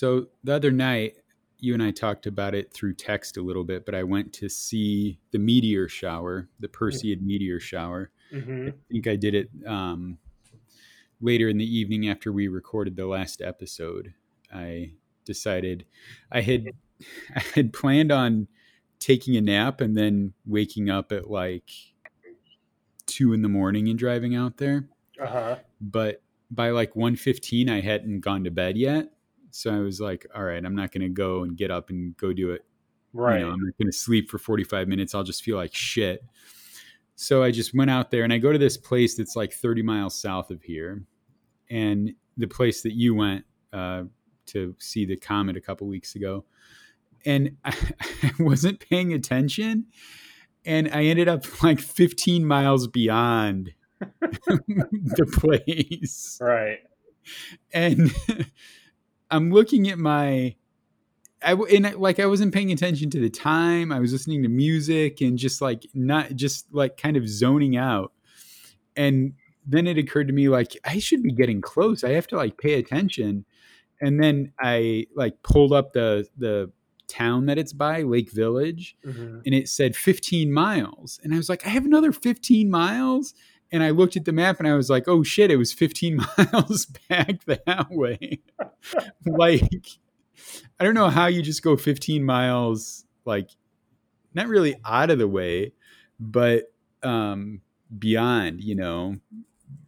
So the other night, you and I talked about it through text a little bit, but I went to see the meteor shower, the Perseid meteor shower. hmm I think I did it um, later in the evening after we recorded the last episode. I decided I had I had planned on taking a nap and then waking up at like two in the morning and driving out there. Uh huh. But by like 1.15, I hadn't gone to bed yet. So I was like, all right, I'm not going to go and get up and go do it Right. you know, I'm not going to sleep for 45 minutes. I'll just feel like shit. So I just went out there and I go to this place that's like 30 miles south of here. And the place that you went uh, to see the comet a couple weeks ago. And I, I wasn't paying attention. And I ended up like 15 miles beyond the place right. and I'm looking at my I and like I wasn't paying attention to the time. I was listening to music and just like not just like kind of zoning out. And then it occurred to me like I should be getting close. I have to like pay attention. And then I like pulled up the the town that it's by, Lake Village, hmm and it said 15 miles. And I was like, I have another 15 miles. And I looked at the map and I was like, oh shit, it was 15 miles back that way. like, I don't know how you just go 15 miles, like, not really out of the way, but um, beyond, you know,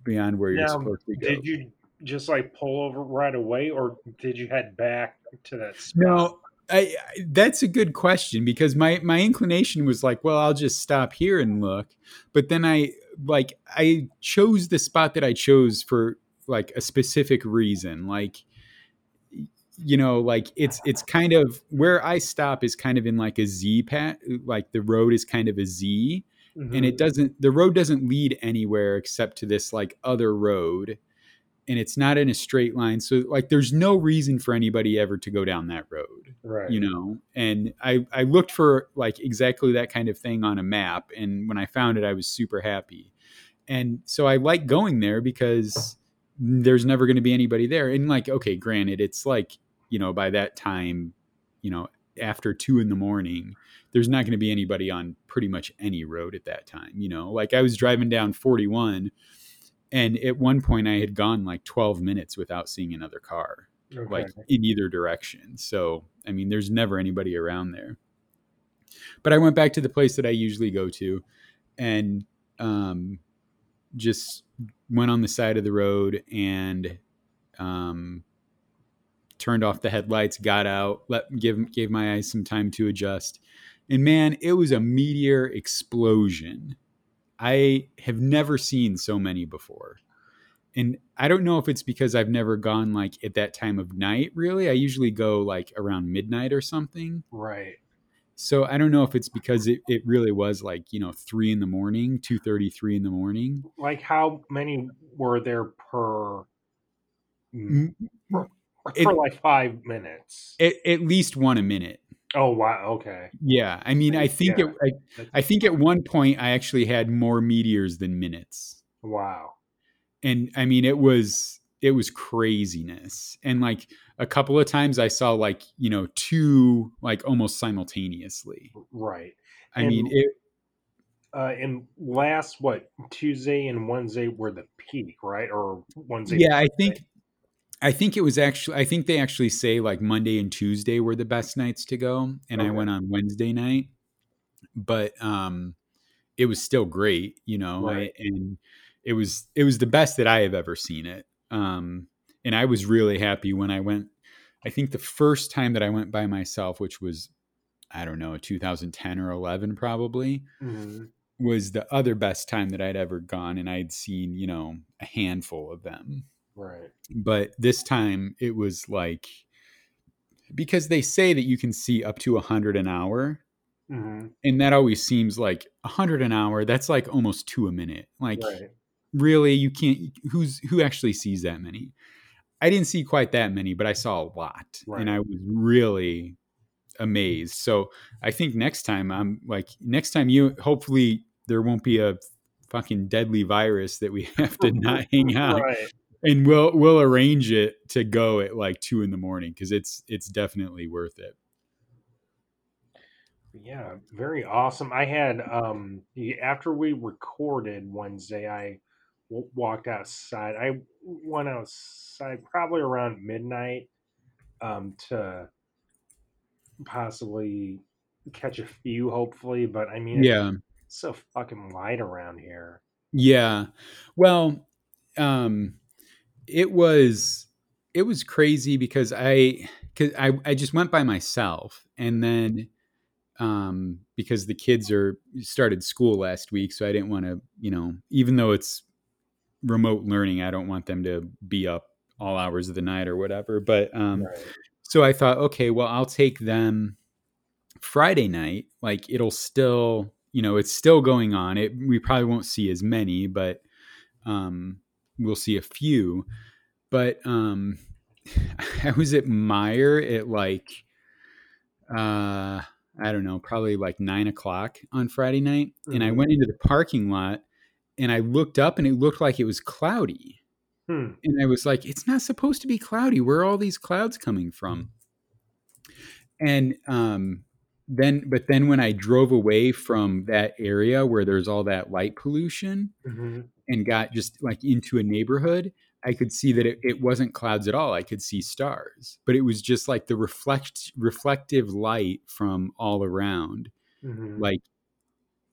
beyond where you're Now, supposed to go. Did you just like pull over right away, or did you head back to that spot? No, I, I, that's a good question because my my inclination was like, well, I'll just stop here and look, but then I like I chose the spot that I chose for like a specific reason, like you know, like it's it's kind of where I stop is kind of in like a Z pat, like the road is kind of a Z, Mhm. and it doesn't the road doesn't lead anywhere except to this like other road and it's not in a straight line. So like there's no reason for anybody ever to go down that road right. you know? And i i looked for like exactly that kind of thing on a map and when i found it i was super happy. And so i like going there because there's never going to be anybody there. And like okay granted it's like you know by that time you know after two in the morning there's not going to be anybody on pretty much any road at that time you know? Like i was driving down 41 and at one point i had gone like 12 minutes without seeing another car Okay. like in either direction. So, I mean, there's never anybody around there. But I went back to the place that I usually go to and um, just went on the side of the road and um, turned off the headlights, got out, let give gave my eyes some time to adjust. And man, it was a meteor explosion. I have never seen so many before and I don't know if it's because I've never gone like at that time of night. Really, I usually go like around midnight or something. right. So I don't know if it's because it, it really was like you know three in the morning, two thirty, three in the morning. Like how many were there per for It- like five minutes? At least one a minute. Oh wow. Okay. Yeah, I mean, I think Yeah. it, I, I think at one point I actually had more meteors than minutes. Wow. and I mean it was it was craziness. And like a couple of times I saw like, you know, two like almost simultaneously. Right. I mean, it Uh, and last what Tuesday and Wednesday were the peak, right? Or Wednesday? yeah, I think I think it was actually I think they actually say like Monday and Tuesday were the best nights to go and I went on Wednesday night. But um it was still great, you know, I- and it was it was the best that I have ever seen it. Um and I was really happy when I went I think the first time that I went by myself, which was I don't know, 2010 or 11 probably, Mhm. was the other best time that I'd ever gone and I'd seen, you know, a handful of them Right. but this time it was like because they say that you can see up to 100 an hour hmm and that always seems like 100 an hour that's like almost two a minute like Right. really you can't who's who actually sees that many i didn't see quite that many but i saw a lot Right. and i was really amazed so i think next time i'm like next time you hopefully there won't be a fucking deadly virus that we have to not hang out Right. And we'll we'll arrange it to go at like two in the morning because it's it's definitely worth it. Yeah, very awesome. I had um after we recorded Wednesday, I w- walked outside. I went outside probably around midnight um to possibly catch a few, hopefully. But I mean, Yeah, it's so fucking light around here. yeah. Well, um, it was it was crazy because I because I I just went by myself and then um because the kids are started school last week so I didn't want to you know even though it's remote learning I don't want them to be up all hours of the night or whatever but um Right. so I thought okay well I'll take them Friday night like it'll still you know it's still going on it we probably won't see as many but um we'll see a few but um I was at Meijer at like uh I don't know, probably like nine o'clock on Friday night. And I Mhm. went into the parking lot and I looked up and it looked like it was cloudy. Hmm. And I was like, it's not supposed to be cloudy. Where are all these clouds coming from? And um then but then when I drove away from that area where there's all that light pollution, hmm and got just like into a neighborhood, I could see that it, it wasn't clouds at all. I could see stars, but it was just like the reflect reflective light from all around, hmm like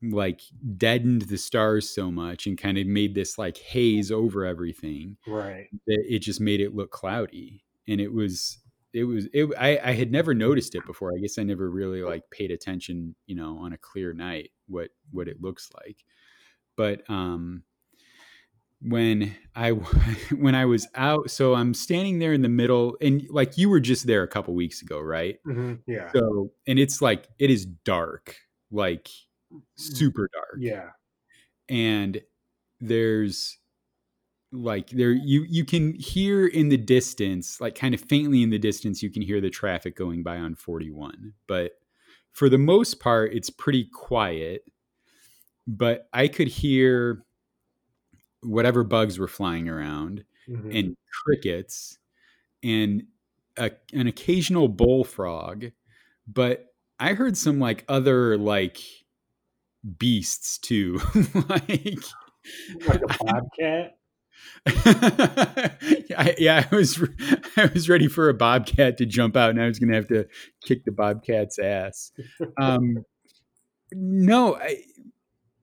like deadened the stars so much and kind of made this like haze over everything Right. that it just made it look cloudy. And it was it was it I, I had never noticed it before. I guess I never really like paid attention, you know, on a clear night what what it looks like. But um when I when I was out, so I'm standing there in the middle, and like you were just there a couple weeks ago, right? hmm Yeah. So, and it's like it is dark, like super dark, Yeah. and there's like there you you can hear in the distance, like kind of faintly in the distance, you can hear the traffic going by on 41, but for the most part, it's pretty quiet. But I could hear whatever bugs were flying around hmm and crickets and a, an occasional bullfrog but i heard some like other like beasts too like like a bobcat. I, yeah i was i was ready for a bobcat to jump out and i was gonna have to kick the bobcat's ass um no i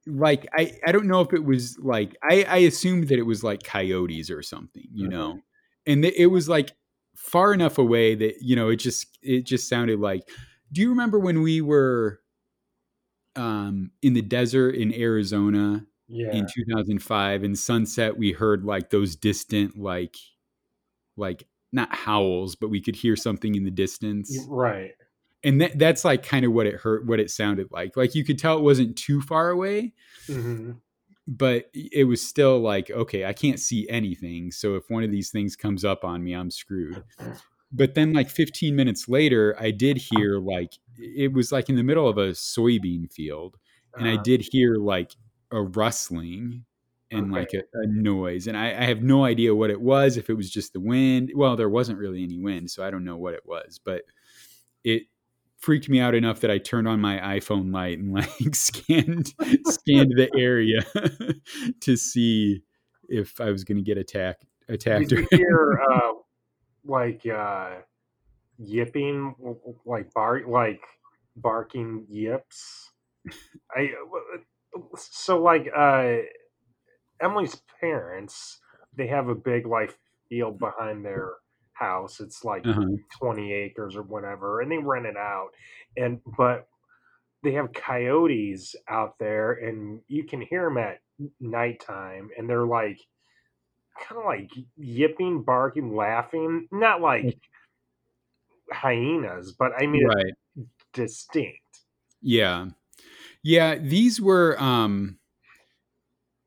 like I, I don't know if it was like I, I assumed that it was like coyotes or something, you Mhm. know, and th- it was like far enough away that you know it just it just sounded like. Do you remember when we were um, in the desert in Arizona Yeah. in 2005 in sunset? We heard like those distant like like not howls, but we could hear something in the distance Right. And that, that's like kind of what it hurt what it sounded like. Like you could tell it wasn't too far away hmm but it was still like okay i can't see anything so if one of these things comes up on me i'm screwed. But then like 15 minutes later i did hear like it was like in the middle of a soybean field and i Uh, did hear like a rustling and like a, a noise and I, I have no idea what it was if it was just the wind. Well there wasn't really any wind so i don't know what it was but it freaked me out enough that I turned on my iPhone light and like scanned scanned the area to see if I was going to get attacked attacked. Did you hear uh, like uh, yipping, like bark, like barking yips? I so like uh, Emily's parents, they have a big like field behind their house. It's like uh-huh. 20 acres or whatever, and they rent it out. And but they have coyotes out there, and you can hear them at nighttime, and they're like kind of like yipping, barking, laughing. Not like hyenas, but I mean Right. distinct. Yeah. Yeah, these were um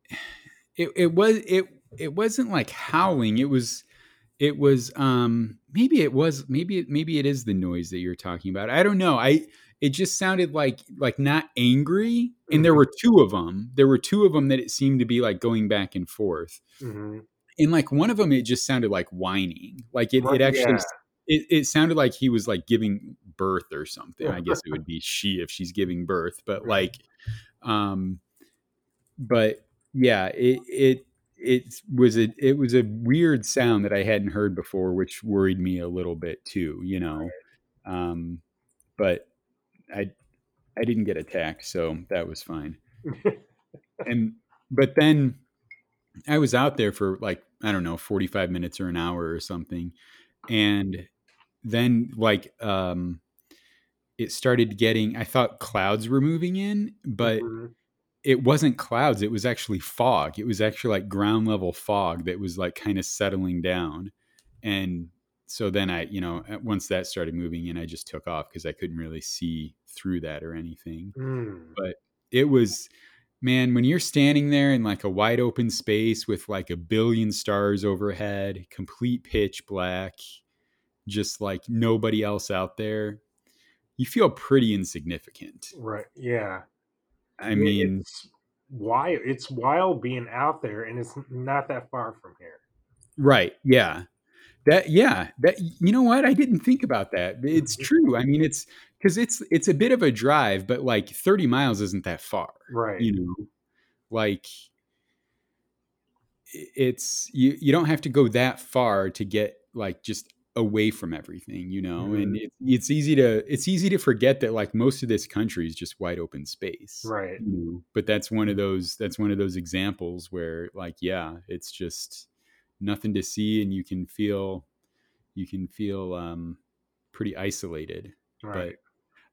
it, it was it it wasn't like howling. It was it was um maybe it was maybe it maybe it is the noise that you're talking about. I don't know. I it just sounded like like not angry and there were two of them. There were two of them that it seemed to be like going back and forth. hmm in like one of them it just sounded like whining like it, it actually yeah. it, it sounded like he was like giving birth or something i guess it would be she if she's giving birth but like um but yeah it it it was a it was a weird sound that i hadn't heard before which worried me a little bit too you know um but i i didn't get attacked so that was fine and but then I was out there for like I don't know 45 minutes or an hour or something and then like um it started getting I thought clouds were moving in but Mhm. It wasn't clouds it was actually fog it was actually like ground level fog that was like kind of settling down and so then I you know once that started moving in I just took off because I couldn't really see through that or anything Mm. but it was man when you're standing there in like a wide open space with like a billion stars overhead complete pitch black just like nobody else out there you feel pretty insignificant Right. Yeah. I mean it's wild. It's wild being out there, and it's not that far from here. right yeah that yeah that you know what i didn't think about that it's Mhm. true i mean it's because it's it's a bit of a drive but like 30 miles isn't that far Right. you know like it's you you don't have to go that far to get like just away from everything you know and Mhm. it, it's easy to it's easy to forget that like most of this country is just wide open space Right. you know? but that's one of those that's one of those examples where like yeah it's just nothing to see and you can feel you can feel um pretty isolated Right. but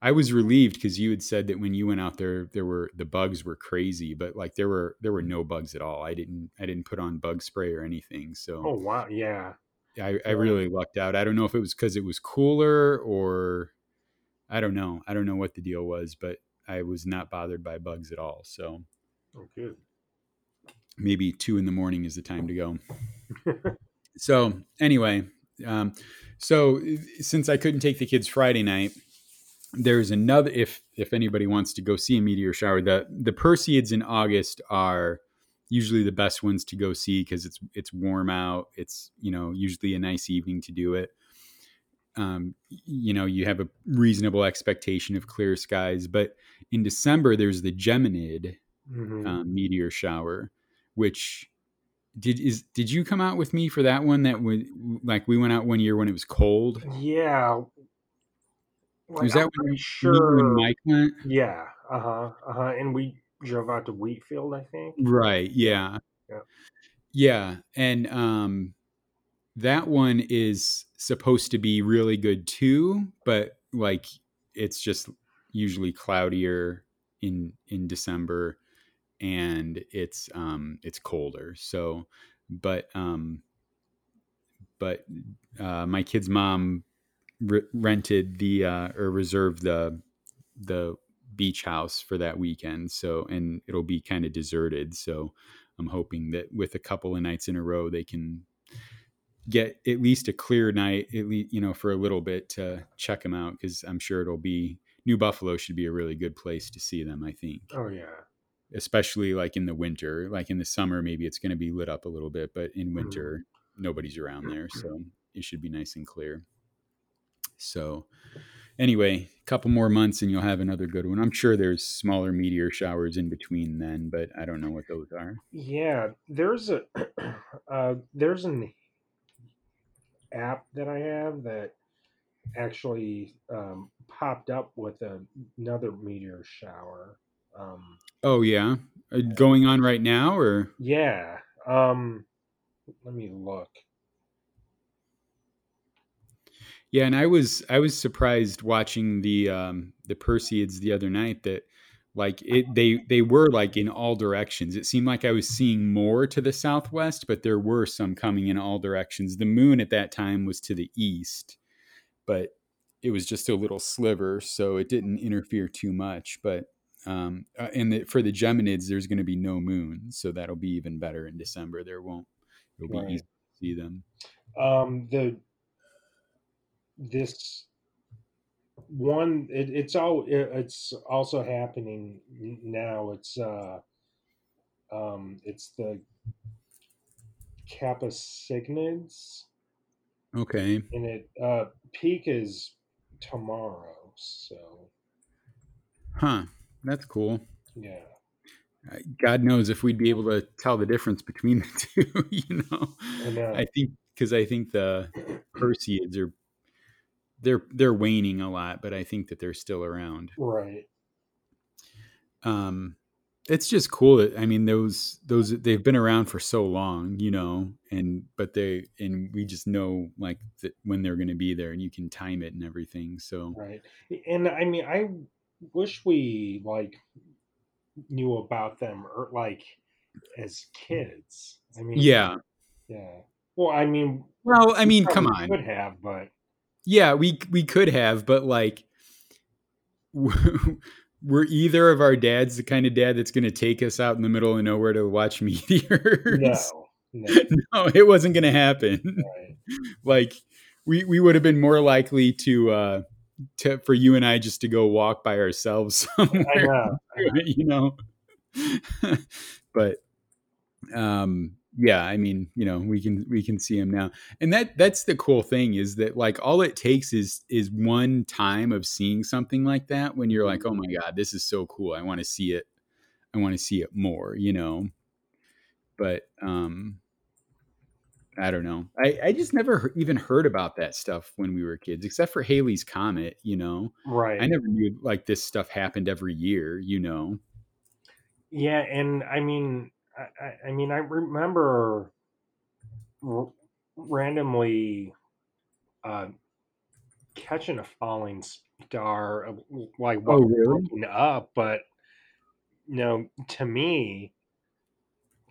I was relieved because you had said that when you went out there, there were the bugs were crazy, but like there were there were no bugs at all. I didn't I didn't put on bug spray or anything, so oh wow. Yeah. I, I really lucked out. I don't know if it was because it was cooler or I don't know. I don't know what the deal was, but I was not bothered by bugs at all. So Oh, good. maybe two in the morning is the time to go. so anyway, um, so since I couldn't take the kids Friday night, there's another. If if anybody wants to go see a meteor shower, the the Perseids in August are usually the best ones to go see because it's it's warm out. It's you know usually a nice evening to do it. Um, you know you have a reasonable expectation of clear skies, but in December there's the Geminid Mhm. um, meteor shower, which did is did you come out with me for that one? That when like we went out one year when it was cold. yeah. Like, was that I'm when sure. Mike went? Yeah. Uh huh. Uh huh. And we drove out to Wheatfield, I think. Right. Yeah. Yeah. Yeah. And um that one is supposed to be really good too, but like it's just usually cloudier in in December and it's um it's colder. So but um but uh my kid's mom re- rented the uh or reserved the the beach house for that weekend so and it'll be kind of deserted so i'm hoping that with a couple of nights in a row they can get at least a clear night at least you know for a little bit to check them out because i'm sure it'll be new buffalo should be a really good place to see them i think Oh yeah. especially like in the winter like in the summer maybe it's going to be lit up a little bit but in Mhm. winter nobody's around there so it should be nice and clear so anyway a couple more months and you'll have another good one i'm sure there's smaller meteor showers in between then but i don't know what those are Yeah. There's a uh, there's an app that I have that actually um, popped up with a, another meteor shower. Um, oh yeah Uh, going on right now or yeah. Um, let me look. Yeah, and I was I was surprised watching the um the Perseids the other night that like it they they were like in all directions. It seemed like I was seeing more to the southwest, but there were some coming in all directions. The moon at that time was to the east, but it was just a little sliver, so it didn't interfere too much. But um, uh, and the, for the Geminids, there's going to be no moon, so that'll be even better in December. There won't it'll be Right. easy to see them. Um, the this one it, it's all it, it's also happening now. It's uh um it's the Kappa Cygnids, Okay. and it uh, peak is tomorrow. So Huh. That's cool. yeah, God knows if we'd be able to tell the difference between the two, you know. I know. I think because I think the Perseids are they're they're waning a lot, but I think that they're still around. right. Um it's just cool that I mean those those they've been around for so long, you know, and but they and we just know like that when they're going to be there and you can time it and everything. So Right. And I mean, I wish we like knew about them or like as kids. I mean, yeah. yeah. Well, I mean, Well, I mean, come on. could have, but Yeah, we we could have, but like we're either of our dads the kind of dad that's going to take us out in the middle of nowhere to watch meteors. no, no, no, it wasn't going to happen. right, like we we would have been more likely to uh to for you and I just to go walk by ourselves somewhere, I know. I know. you know. but um yeah, I mean, you know, we can we can see him now. And that that's the cool thing is that like all it takes is is one time of seeing something like that when you're like, "Oh my god, this is so cool. I want to see it. I want to see it more," you know. But um I don't know. I, I just never even heard about that stuff when we were kids, except for Halley's Comet, you know. Right. I never knew like this stuff happened every year, you know. Yeah, and I mean, I, I, mean, I remember r- randomly uh, catching a falling star, like Oh, really? up, but you know, to me,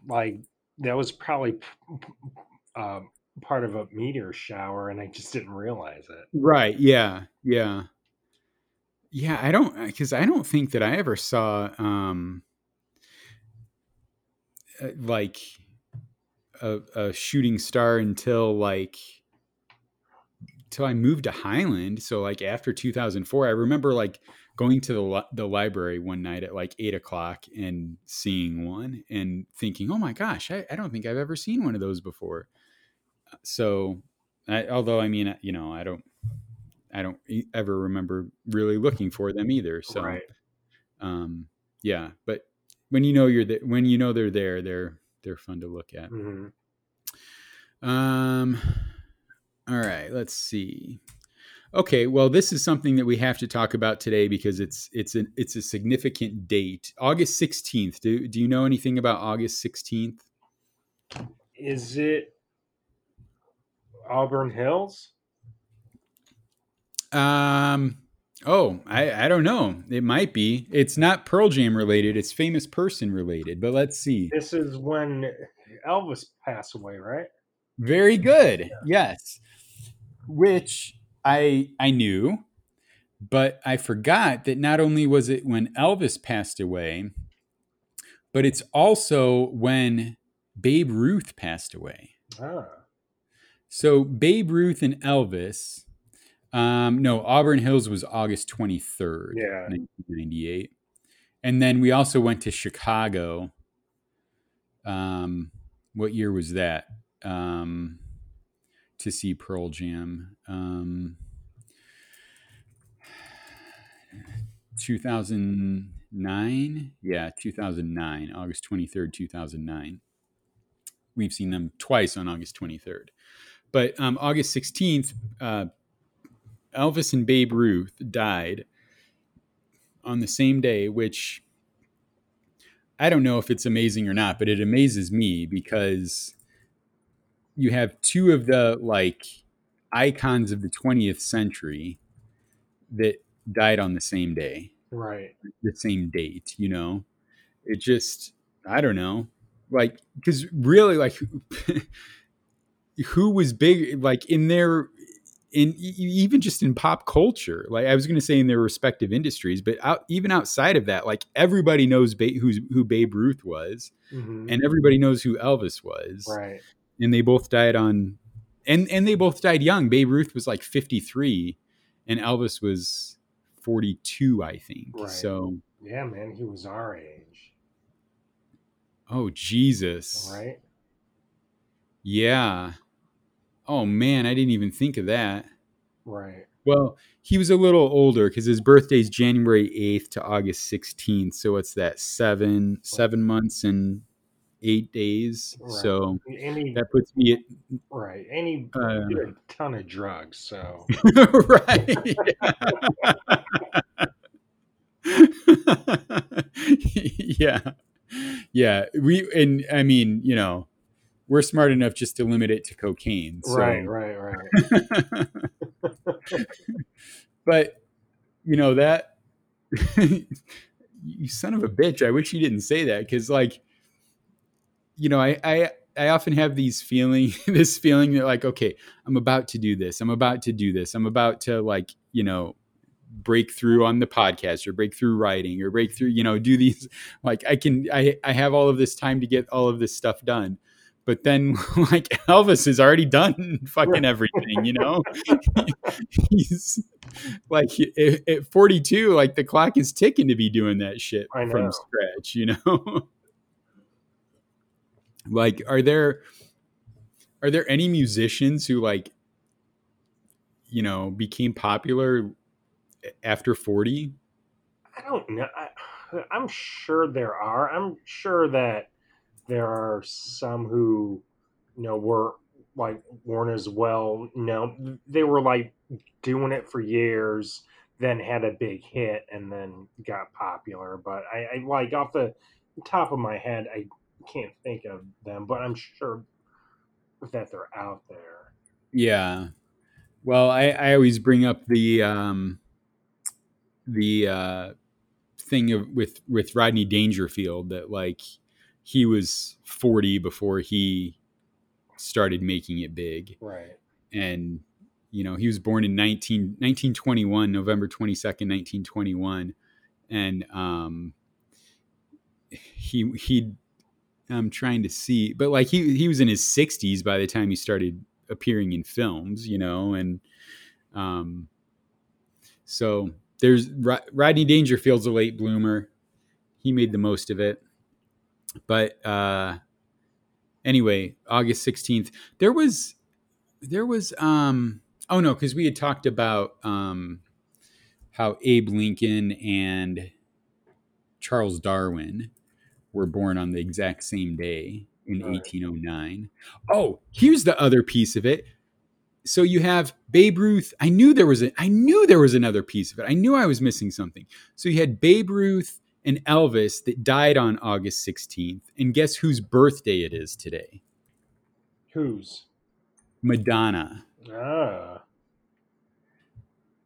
like that was probably p- p- uh, part of a meteor shower, and I just didn't realize it. Right. Yeah. Yeah. Yeah, I don't because I don't think that I ever saw um like a, a shooting star until like till I moved to Highland. So like after 2004, I remember like going to the li- the library one night at like eight o'clock and seeing one and thinking, oh my gosh, I, I don't think I've ever seen one of those before. So, I, although I mean, you know, I don't I don't ever remember really looking for them either. So, right. um, yeah, but when you know you're there, when you know they're there, they're they're fun to look at. hmm Um, all right, let's see. Okay, well, this is something that we have to talk about today because it's it's a it's a significant date. August sixteenth. Do do you know anything about August sixteenth? Is it Auburn Hills? Um. Oh, I I don't know. It might be. It's not Pearl Jam related. It's famous person related. But let's see. This is when Elvis passed away, right? Very good. Yes. Which I I knew, but I forgot that not only was it when Elvis passed away, but it's also when Babe Ruth passed away. Ah, So Babe Ruth and Elvis. Um, no, Auburn Hills was August 23rd, Yeah. 1998. And then we also went to Chicago. Um, what year was that? Um, to see Pearl Jam. Um, 2009. Yeah, 2009, August 23rd, 2009. We've seen them twice on August 23rd. But um, August 16th, uh, Elvis and Babe Ruth died on the same day, which I don't know if it's amazing or not, but it amazes me because you have two of the like icons of the 20th century that died on the same day, right. the same date, you know? It just, I don't know. Like, because really, like, who was big, like, in their, in even just in pop culture, like I was going to say in their respective industries, but out, even outside of that, like everybody knows ba- who's, who Babe Ruth was, hmm and everybody knows who Elvis was, Right. and they both died on, and and they both died young. Babe Ruth was like fifty three, and Elvis was forty two, I think. Right. So, Yeah, man, he was our age, oh Jesus, right? Yeah. Oh man, I didn't even think of that. Right. Well, he was a little older because his birthday's January eighth to August sixteenth. So what's that? Seven seven months and eight days. Right. So that puts me at right. And he uh, did a ton of drugs. So right. yeah. Yeah. We and I mean, you know, we're smart enough just to limit it to cocaine. So. right, right, right. but you know that you son of a bitch. I wish you didn't say that because like you know, I I I often have these feeling this feeling that like, okay, I'm about to do this. I'm about to do this. I'm about to like, you know, break through on the podcast or break through writing or break through, you know, do these like I can I I have all of this time to get all of this stuff done. But then like Elvis has already done fucking everything, you know? He's like at, at 42, like the clock is ticking to be doing that shit from scratch, you know? like are there are there any musicians who like you know became popular after 40 I don't know. I, I'm sure there are. I'm sure that there are some who, you know, were like weren't as well. You know, they were like doing it for years, then had a big hit, and then got popular. But I, I like off the top of my head, I can't think of them. But I'm sure that they're out there. yeah well i i always bring up the um the uh thing of with with rodney dangerfield that like he was 40 before he started making it big. Right. and you know he was born in 19, 1921 november 22nd 1921 and um he he i'm trying to see but like he he was in his 60s by the time he started appearing in films you know and um so there's rodney dangerfield's a late bloomer. He made the most of it but uh anyway august 16th there was there was um oh no because we had talked about um how abe lincoln and charles darwin were born on the exact same day in Right. 1809 oh here's the other piece of it. So you have babe ruth. I knew there was a i knew there was another piece of it. I knew i was missing something. So you had babe ruth and elvis that died on august 16th and guess whose birthday it is today Whose? madonna Ah.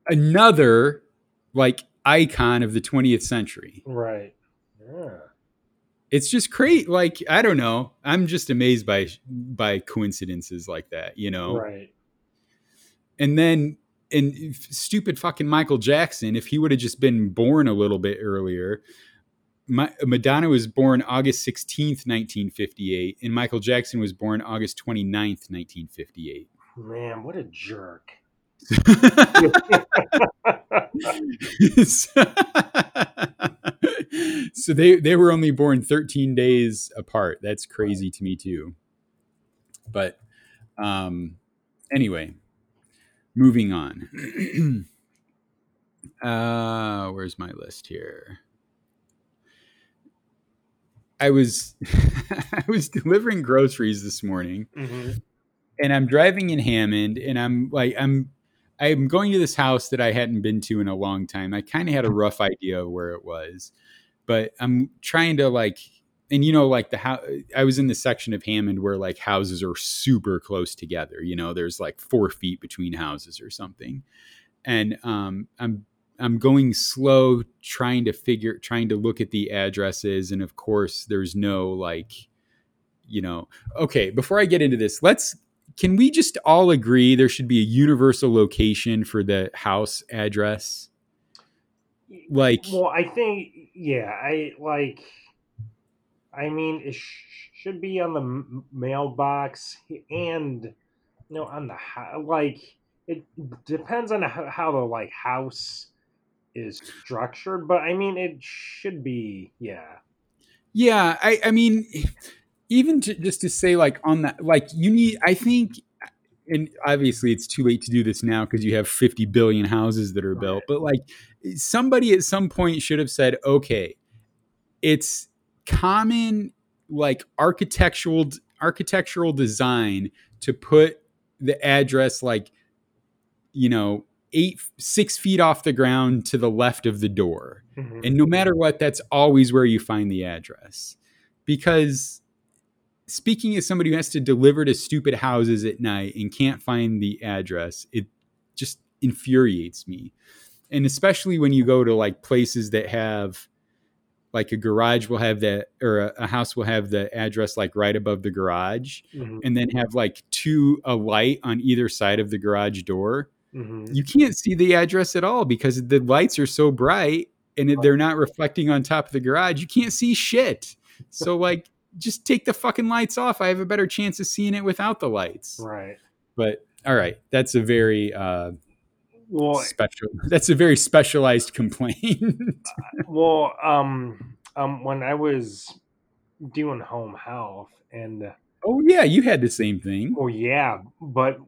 another like icon of the 20th century. Right. Yeah. It's just great. Like I don't know. I'm just amazed by by coincidences like that, you know. Right. And then and stupid fucking Michael Jackson, if he would have just been born a little bit earlier, my, Madonna was born August 16th, 1958, and Michael Jackson was born August 29th, 1958. Man, what a jerk. so they they were only born 13 days apart. That's crazy to me too. But um anyway, moving on. uh where's my list here? I was I was delivering groceries this morning hmm and I'm driving in Hammond, and I'm like, I'm, I'm going to this house that I hadn't been to in a long time. I kind of had a rough idea of where it was, but I'm trying to like, and you know, like the house, I was in the section of Hammond where like houses are super close together. You know, there's like four feet between houses or something, and um, I'm I'm going slow, trying to figure, trying to look at the addresses, and of course, there's no like, you know, okay. Before I get into this, let's can we just all agree there should be a universal location for the house address? Like, Well, I think, yeah, I like. I mean, it sh- should be on the m- mailbox and you know on the ho- like. It depends on how, how the like house is structured, but I mean, it should be, yeah, yeah, I, I mean, even to, just to say like on that like you need i think and obviously it's too late to do this now because you have 50 billion houses that are Right. built but like somebody at some point should have said okay it's common like architectural architectural design to put the address like you know eight six feet off the ground to the left of the door Mhm. and no matter what that's always where you find the address because speaking as somebody who has to deliver to stupid houses at night and can't find the address it just infuriates me and especially when you go to like places that have like a garage will have that or a, a house will have the address like right above the garage Mhm. and then have like two a light on either side of the garage door Mhm. you can't see the address at all because the lights are so bright and they're not reflecting on top of the garage. You can't see shit. So like just take the fucking lights off. I have a better chance of seeing it without the lights. Right. But all right, that's a very uh Well, special that's a very specialized complaint. well, um, um, when I was doing home health, and oh yeah, you had the same thing. Oh yeah, but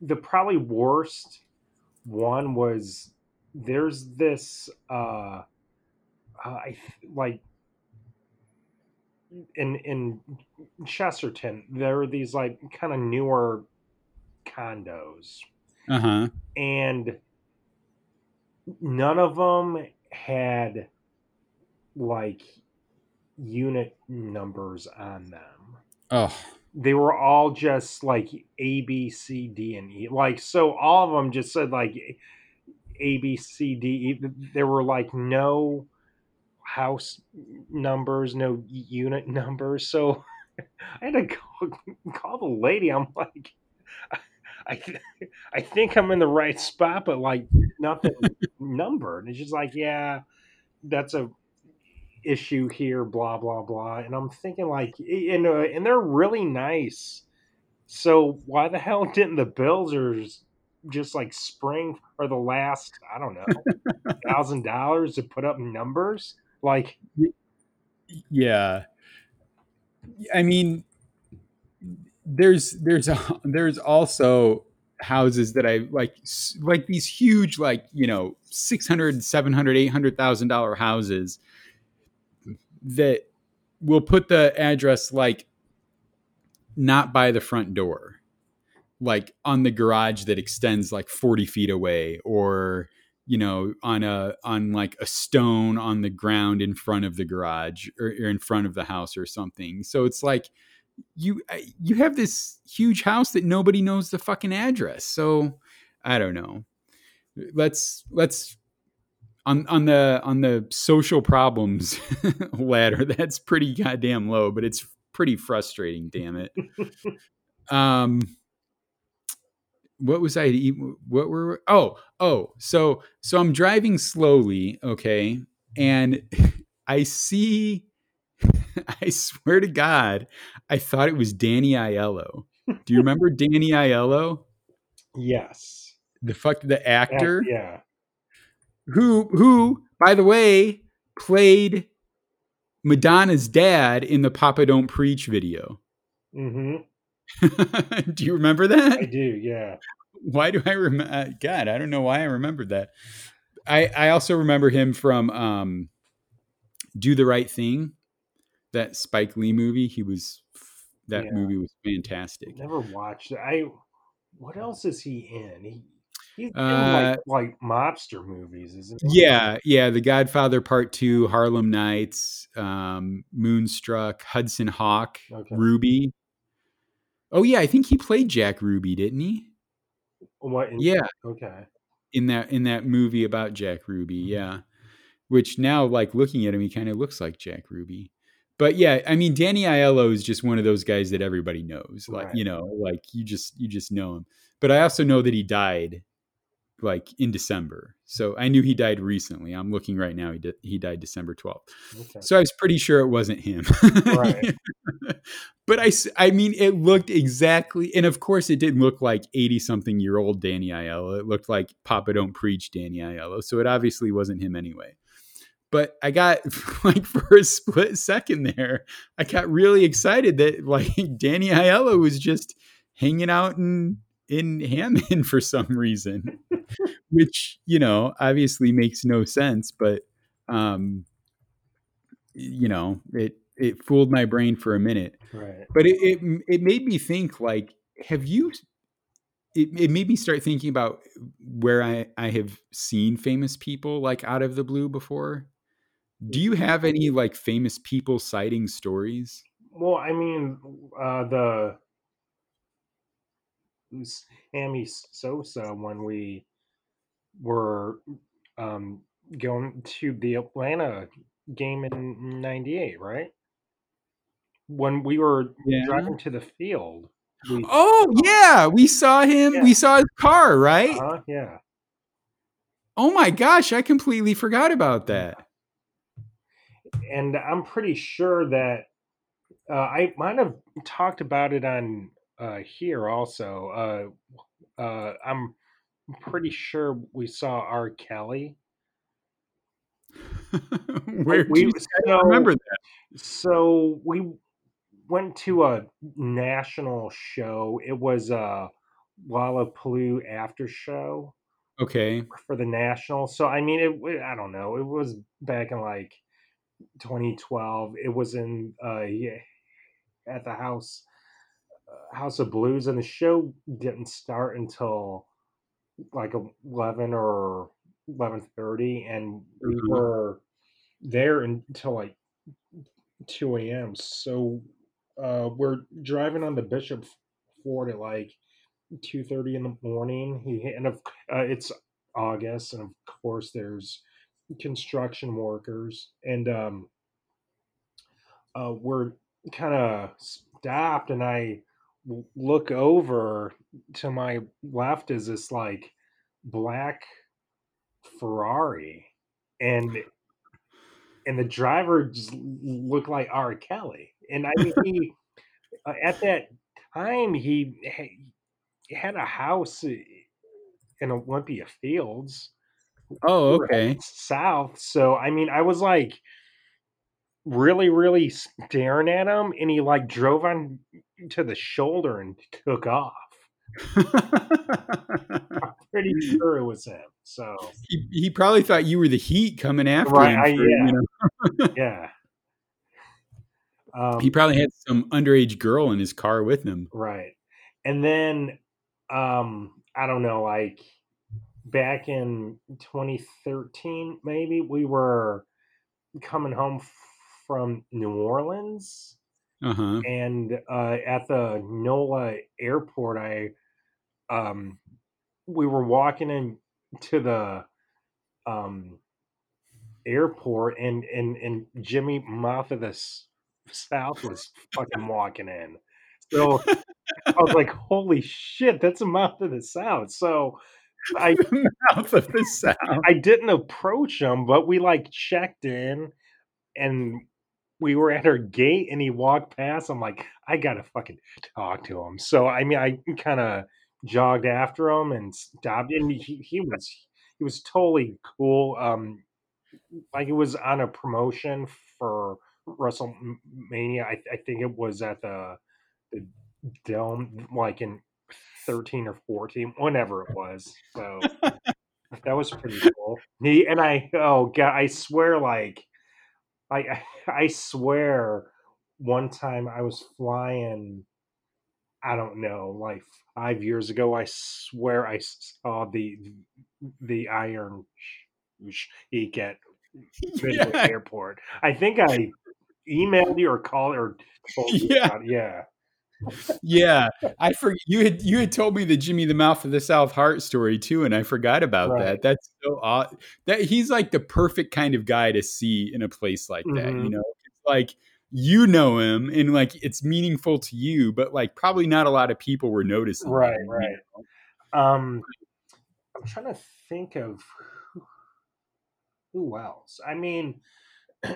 the probably worst one was there's this uh, uh I like in in Chesterton there are these like kind of newer condos Uh-huh. and none of them had like unit numbers on them. Oh, They were all just like A, B, C, D, and E. Like, so all of them just said like A, B, C, D, E. There were like no house numbers, no unit numbers. So I had to call, call the lady. I'm like, I, I think I'm in the right spot, but like nothing numbered. And she's like, yeah, that's a issue here, blah blah blah. And I'm thinking like, and uh, and they're really nice. So why the hell didn't the Billsers just like spring for the last I don't know thousand dollars to put up numbers? Like, yeah. I mean there's there's a, there's also houses that I like like these huge like, you know, 600, 700, 800,000 dollar houses that will put the address like not by the front door. Like on the garage that extends like 40 feet away or you know on a on like a stone on the ground in front of the garage or, or in front of the house or something so it's like you you have this huge house that nobody knows the fucking address so i don't know let's let's on on the on the social problems ladder that's pretty goddamn low but it's pretty frustrating damn it. Um what was I what were oh oh so so I'm driving slowly okay and I see I swear to God I thought it was Danny Aiello. Do you remember Danny Aiello? yes, The fuck the actor? Yeah, who who by the way played Madonna's dad in the Papa Don't Preach video. hmm do you remember that? I do, yeah. why do I remember? God, I don't know why I remembered that. I I also remember him from um, Do the Right Thing, that Spike Lee movie. He was that Yeah. movie was fantastic. Never watched it. I. What else is he in? He he's in Uh, like like mobster movies, isn't he? Yeah, yeah, The Godfather Part Two, Harlem Nights, um, Moonstruck, Hudson Hawk, Okay. Ruby. Oh yeah, I think he played Jack Ruby, didn't he? What? in- Yeah, Okay. in that in that movie about Jack Ruby, yeah. Which now, like looking at him, he kind of looks like Jack Ruby. But yeah, I mean, Danny Aiello is just one of those guys that everybody knows. Like Right. you know, like you just you just know him. But I also know that he died like in December, so I knew he died recently. I'm looking right now. He di- he died December 12th. Okay. So I was pretty sure it wasn't him. Right. but I mean, it looked exactly, and of course, it didn't look like 80 something year old Danny Aiello. It looked like Papa Don't Preach Danny Aiello. So it obviously wasn't him anyway. but I got like for a split second there, I got really excited that like Danny Aiello was just hanging out in in Hammond for some reason, which you know obviously makes no sense, but um, you know it it fooled my brain for a minute, right? But it it, it made me think like, have you? It, it made me start thinking about where I, I have seen famous people like out of the blue before do you have any like famous people sighting stories? Well, I mean, uh, the Sammy Sosa when we were um, going to the Atlanta game in '98, right? When we were yeah. driving to the field. We, oh yeah, we saw him. Yeah. We saw his car, right? Uh-huh, yeah. Oh my gosh, I completely forgot about that and I'm pretty sure that uh, I might have talked about it on uh, here also. Uh, uh I'm pretty sure we saw R. Kelly. Where we so, remember that? So we went to a national show. It was a Lollapalooza after show. Okay. For the national. So I mean, it. I don't know. It was back in like 2012. It was in uh, yeah, at the house uh, House of Blues, and the show didn't start until like 11 or 11:30, and we mm-hmm. were there until like 2 a.m. So uh, we're driving on the Bishop Ford at like 2:30 in the morning. He and of uh, it's August, and of course there's construction workers, and um, uh, we're kind of stopped, and I look over to my left is this like black Ferrari, and and the driver just looked like R. Kelly, and I mean he uh, at that time he, he had a house in Olympia Fields Oh, okay. South. So I mean, I was like really, really staring at him, and he like drove on to the shoulder and took off. I'm pretty sure it was him. So he, he probably thought you were the heat coming after right, him. For, yeah. You know? yeah. Um, he probably had some underage girl in his car with him. Right. And then um I don't know, like back in 2013, maybe we were coming home from New Orleans. Uh-huh. And uh, at the NOLA airport, I um, we were walking into the um, airport, and and and Jimmy Mouth of the South was fucking walking in. So I was like, "Holy shit, that's a Mouth of the South!" So I mouth of the south. I didn't approach him, but we like checked in, and we were at her gate, and he walked past. I'm like, I gotta fucking talk to him. So I mean, I kind of jogged after him and stopped, and he, he was he was totally cool. Um, like it was on a promotion for WrestleMania. I, I think it was at the the dome, like in 13 or 14, whenever it was. So that was pretty cool. He and I, oh god, I swear, like, I I swear, one time I was flying. I don't know, like five years ago. I swear I saw the the Iron Sheik at yeah. Airport. I think I emailed you or called or told you yeah. About, yeah yeah, I forget you had you had told me the Jimmy the Mouth of the South Hart story too, and I forgot about right. that. That's so odd. That he's like the perfect kind of guy to see in a place like that. Mm-hmm. You know, it's like you know him and like it's meaningful to you, but like probably not a lot of people were noticing. Right, him, right. You know? Um, I'm trying to think of who, who else. I mean.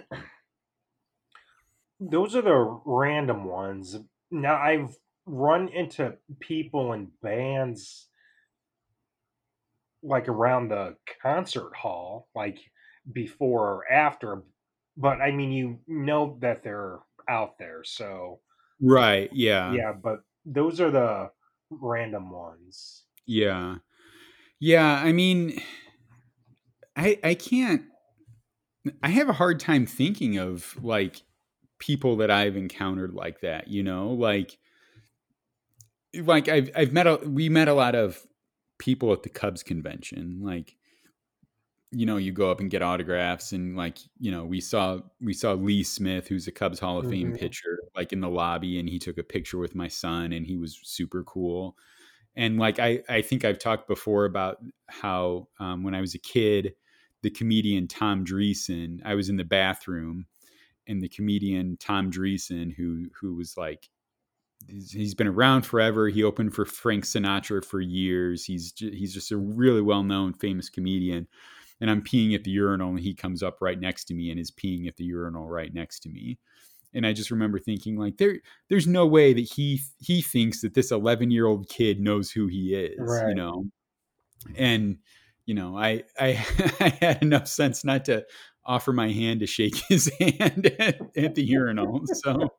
those are the random ones now I've run into people and bands like around the concert hall, like before or after, but I mean, you know that they're out there, so right yeah yeah. But those are the random ones. yeah yeah i mean i i can't i have a hard time thinking of like people that i've encountered like that you know like like i've i've met a we met a lot of people at the cubs convention like you know you go up and get autographs and like you know we saw we saw lee smith who's a cubs hall of fame Mhm. pitcher like in the lobby and he took a picture with my son and he was super cool and like i i think i've talked before about how um, when i was a kid the comedian tom dreesen i was in the bathroom and the comedian tom dreesen who who was like he's, been around forever. He opened for frank sinatra for years. He's he's just a really well-known famous comedian. And i'm peeing at the urinal and he comes up right next to me and is peeing at the urinal right next to me. And i just remember thinking like there there's no way that he he thinks that this 11 year old kid knows who he is you know? And you know i i i had enough sense not to offer my hand to shake his hand at, at the urinal so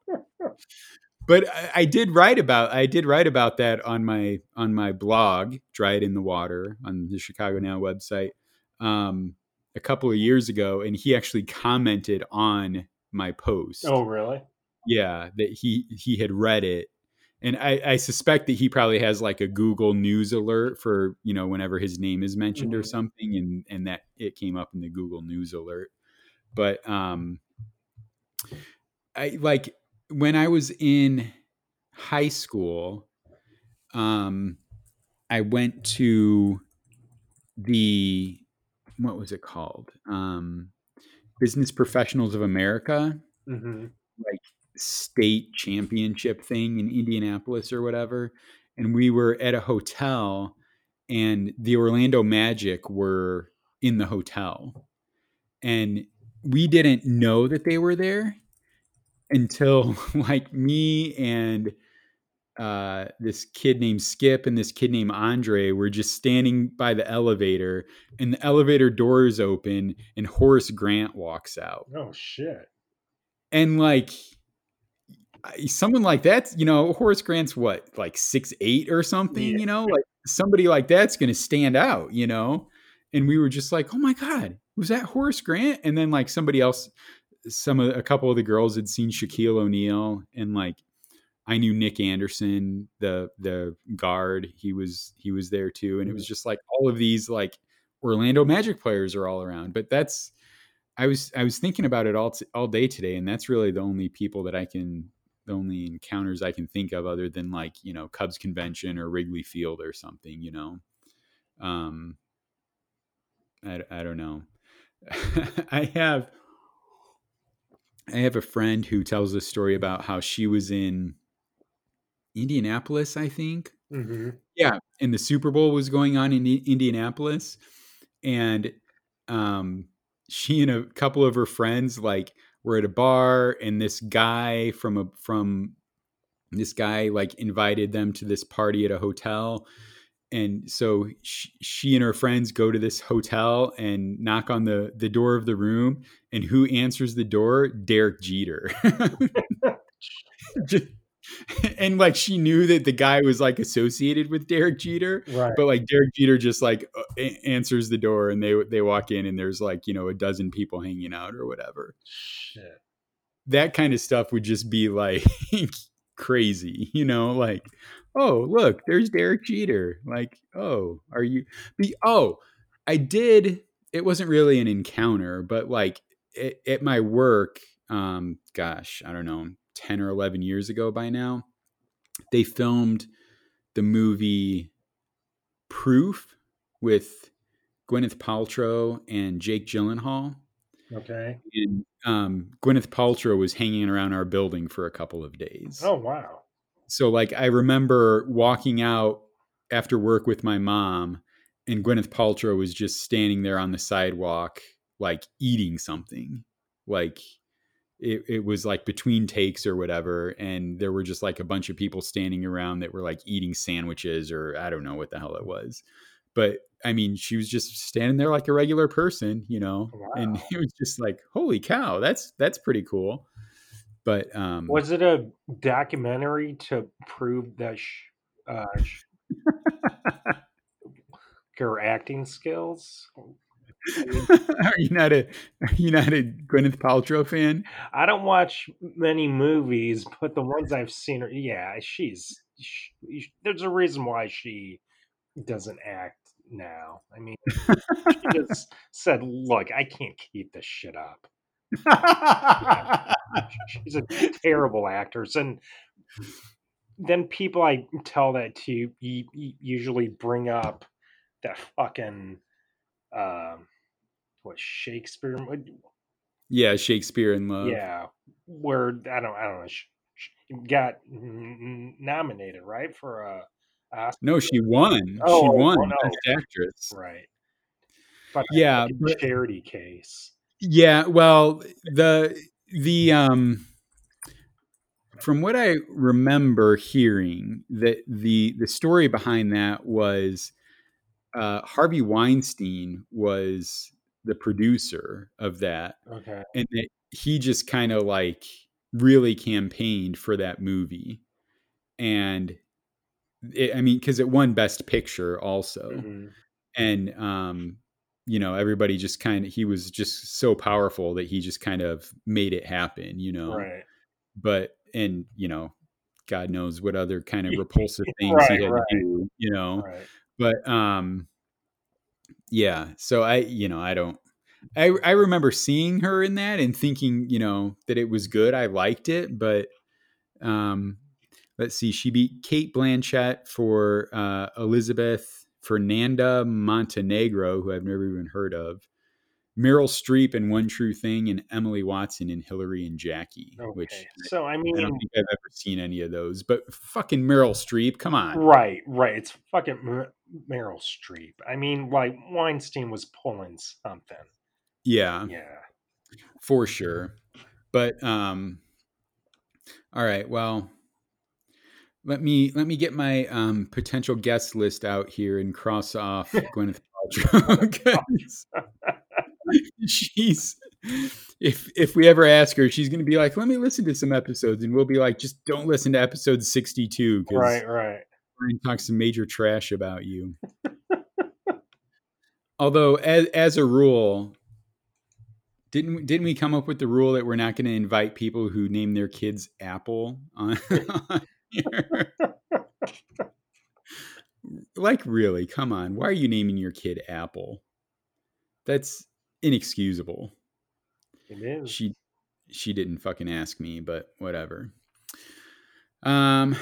but I, I did write about I did write about that on my on my blog, Dry It in the Water, on the Chicago Now website, um, a couple of years ago, and he actually commented on my post. Oh, really? Yeah, that he he had read it, and I, I suspect that he probably has like a Google News alert for you know whenever his name is mentioned or Mhm. something, and and that it came up in the Google News alert. But um, I like when I was in high school, um, I went to the what was it called? Um, Business Professionals of America, hmm like state championship thing in Indianapolis or whatever. And we were at a hotel, and the Orlando Magic were in the hotel. And we didn't know that they were there until like me and uh, this kid named Skip and this kid named Andre were just standing by the elevator, and the elevator doors open, and Horace Grant walks out. Oh shit. And like someone like that, you know, Horace Grant's what, like six eight or something, Yeah. you know, like somebody like that's going to stand out, you know. And we were just like, oh my god, was that Horace Grant? And then like somebody else, some of a couple of the girls had seen Shaquille O'Neal, and like I knew Nick Anderson, the the guard. He was he was there too, and it was mm-hmm. just like all of these like Orlando Magic players are all around. But that's I was I was thinking about it all t- all day today, and that's really the only people that I can the only encounters I can think of other than like you know Cubs convention or Wrigley Field or something. You know, um, I I don't know. I have I have a friend who tells a story about how she was in Indianapolis, I think. hmm Yeah, and the Super Bowl was going on in Indianapolis, and um, she and a couple of her friends like were at a bar, and this guy from a from this guy like invited them to this party at a hotel. And so she, she and her friends go to this hotel and knock on the, the door of the room. And who answers the door? Derek Jeter. Just- and like she knew that the guy was like associated with Derek Jeter, Right. but like Derek Jeter just like a- answers the door and they they walk in and there's like you know a dozen people hanging out or whatever. Shit. That kind of stuff would just be like crazy, you know, like oh look, there's Derek Jeter. Like oh, are you? Be, oh, I did. It wasn't really an encounter, but like at, at my work, um, gosh, I don't know, ten or eleven years ago by now, they filmed the movie Proof with Gwyneth Paltrow and Jake Gyllenhaal. Okay. And um, Gwyneth Paltrow was hanging around our building for a couple of days. Oh wow. So, like, I remember walking out after work with my mom, and Gwyneth Paltrow was just standing there on the sidewalk, like eating something. Like, it, it was like between takes or whatever. And there were just like a bunch of people standing around that were like eating sandwiches or I don't know what the hell it was. but I mean, she was just standing there like a regular person, you know, Wow. and it was just like, holy cow, that's that's pretty cool. But um, Was it a documentary to prove that sh- uh, sh- her acting skills? Are you not a are you not a Gwyneth Paltrow fan? I don't watch many movies, but the ones I've seen, her, yeah, she's. She, there's a reason why she doesn't act now. I mean, she just said, "Look, I can't keep this shit up." She's a terrible actress, and then people I tell that to usually bring up that fucking um, what Shakespeare? yeah, Shakespeare in Love. Yeah, where I don't, I don't know. She, she got nominated, right, for a Oscar, No, she won. Oh, she won oh, no. Best Actress. right? But Yeah, but- charity case. Yeah, well, the the um from what I remember hearing that the the story behind that was uh Harvey Weinstein was the producer of that Okay, and that he just kind of like really campaigned for that movie and it, I mean cuz it won best picture also Mhm. and um you know everybody just kind of he was just so powerful that he just kind of made it happen you know right, but and you know god knows what other kind of repulsive things Right, he had right. to do you know right. but um yeah so i you know i don't i i remember seeing her in that and thinking you know that it was good i liked it but um let's see she beat cate blanchett for uh elizabeth fernanda montenegro who i've never even heard of meryl streep in one true thing and emily watson in hilary and jackie which so I mean, i don't think i've ever seen any of those but fucking meryl streep come on right, right. It's fucking Mer- Meryl Streep. I mean, like Weinstein was pulling something. yeah Yeah. for sure. But um all right, well let me let me get my um potential guest list out here and cross off Gwyneth Paltrow she's if if we ever ask her, she's gonna be like, "Let me listen to some episodes," and we'll be like, "Just don't listen to episode sixty-two because Right, right. Brian talks some major trash about you." Although, as as a rule, didn't didn't we come up with the rule that we're not going to invite people who name their kids Apple on? on like, really? Come on! Why are you naming your kid Apple? That's inexcusable. It is. She she didn't fucking ask me, but whatever. Um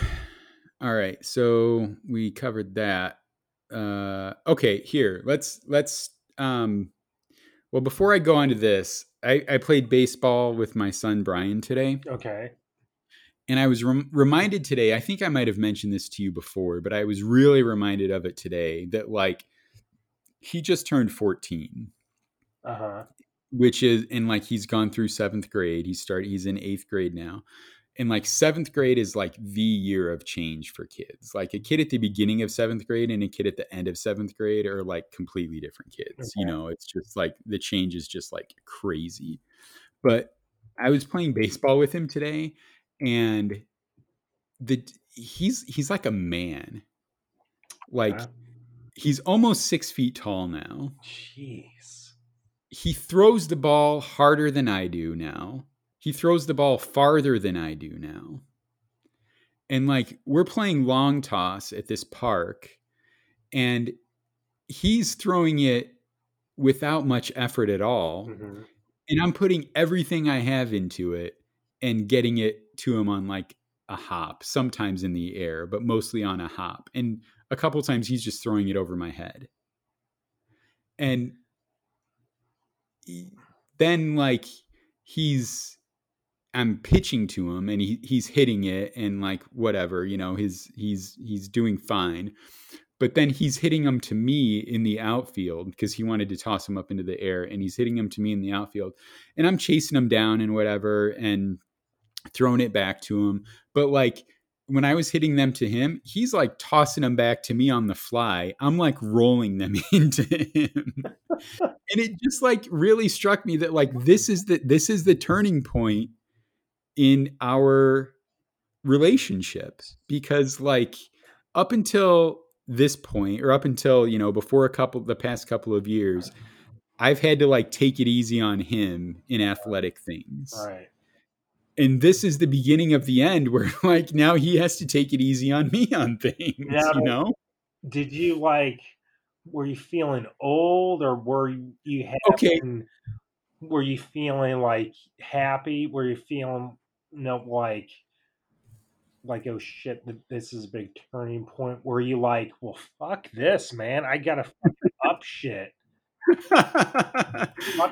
all right, so we covered that. Uh okay, here. Let's let's um well before I go on to this, I, I played baseball with my son Brian today, Okay. and I was rem- reminded today. I think I might have mentioned this to you before, but I was really reminded of it today that like he just turned 14 Uh huh. which is and like he's gone through seventh grade he started he's in eighth grade now and like seventh grade is like the year of change for kids like a kid at the beginning of seventh grade and a kid at the end of seventh grade are like completely different kids you know it's just like the change is just like crazy but i was playing baseball with him today and the he's he's like a man like Wow. he's almost six feet tall now Jeez. He throws the ball harder than I do now. He throws the ball farther than I do now. And like we're playing long toss at this park and he's throwing it without much effort at all. hmm And I'm putting everything I have into it and getting it to him on like a hop, sometimes in the air, but mostly on a hop. And a couple times he's just throwing it over my head. And then like he's I'm pitching to him and he he's hitting it and like whatever, you know, his he's he's doing fine. But then he's hitting him to me in the outfield because he wanted to toss him up into the air and he's hitting him to me in the outfield. And I'm chasing him down and whatever and throwing it back to him. But like when I was hitting them to him, he's like tossing them back to me on the fly. I'm like rolling them into him. and it just like really struck me that like this is the this is the turning point in our relationship because like up until this point or up until, you know, before a couple the past couple of years, I've had to like take it easy on him in athletic things. Right. And this is the beginning of the end where like now he has to take it easy on me on things, Now- you know? Did you like? Were you feeling old, or were you you Okay. Were you feeling like happy? Were you feeling no like? Like oh shit, this is a big turning point. Were you like, well, fuck this, man? I gotta up shit.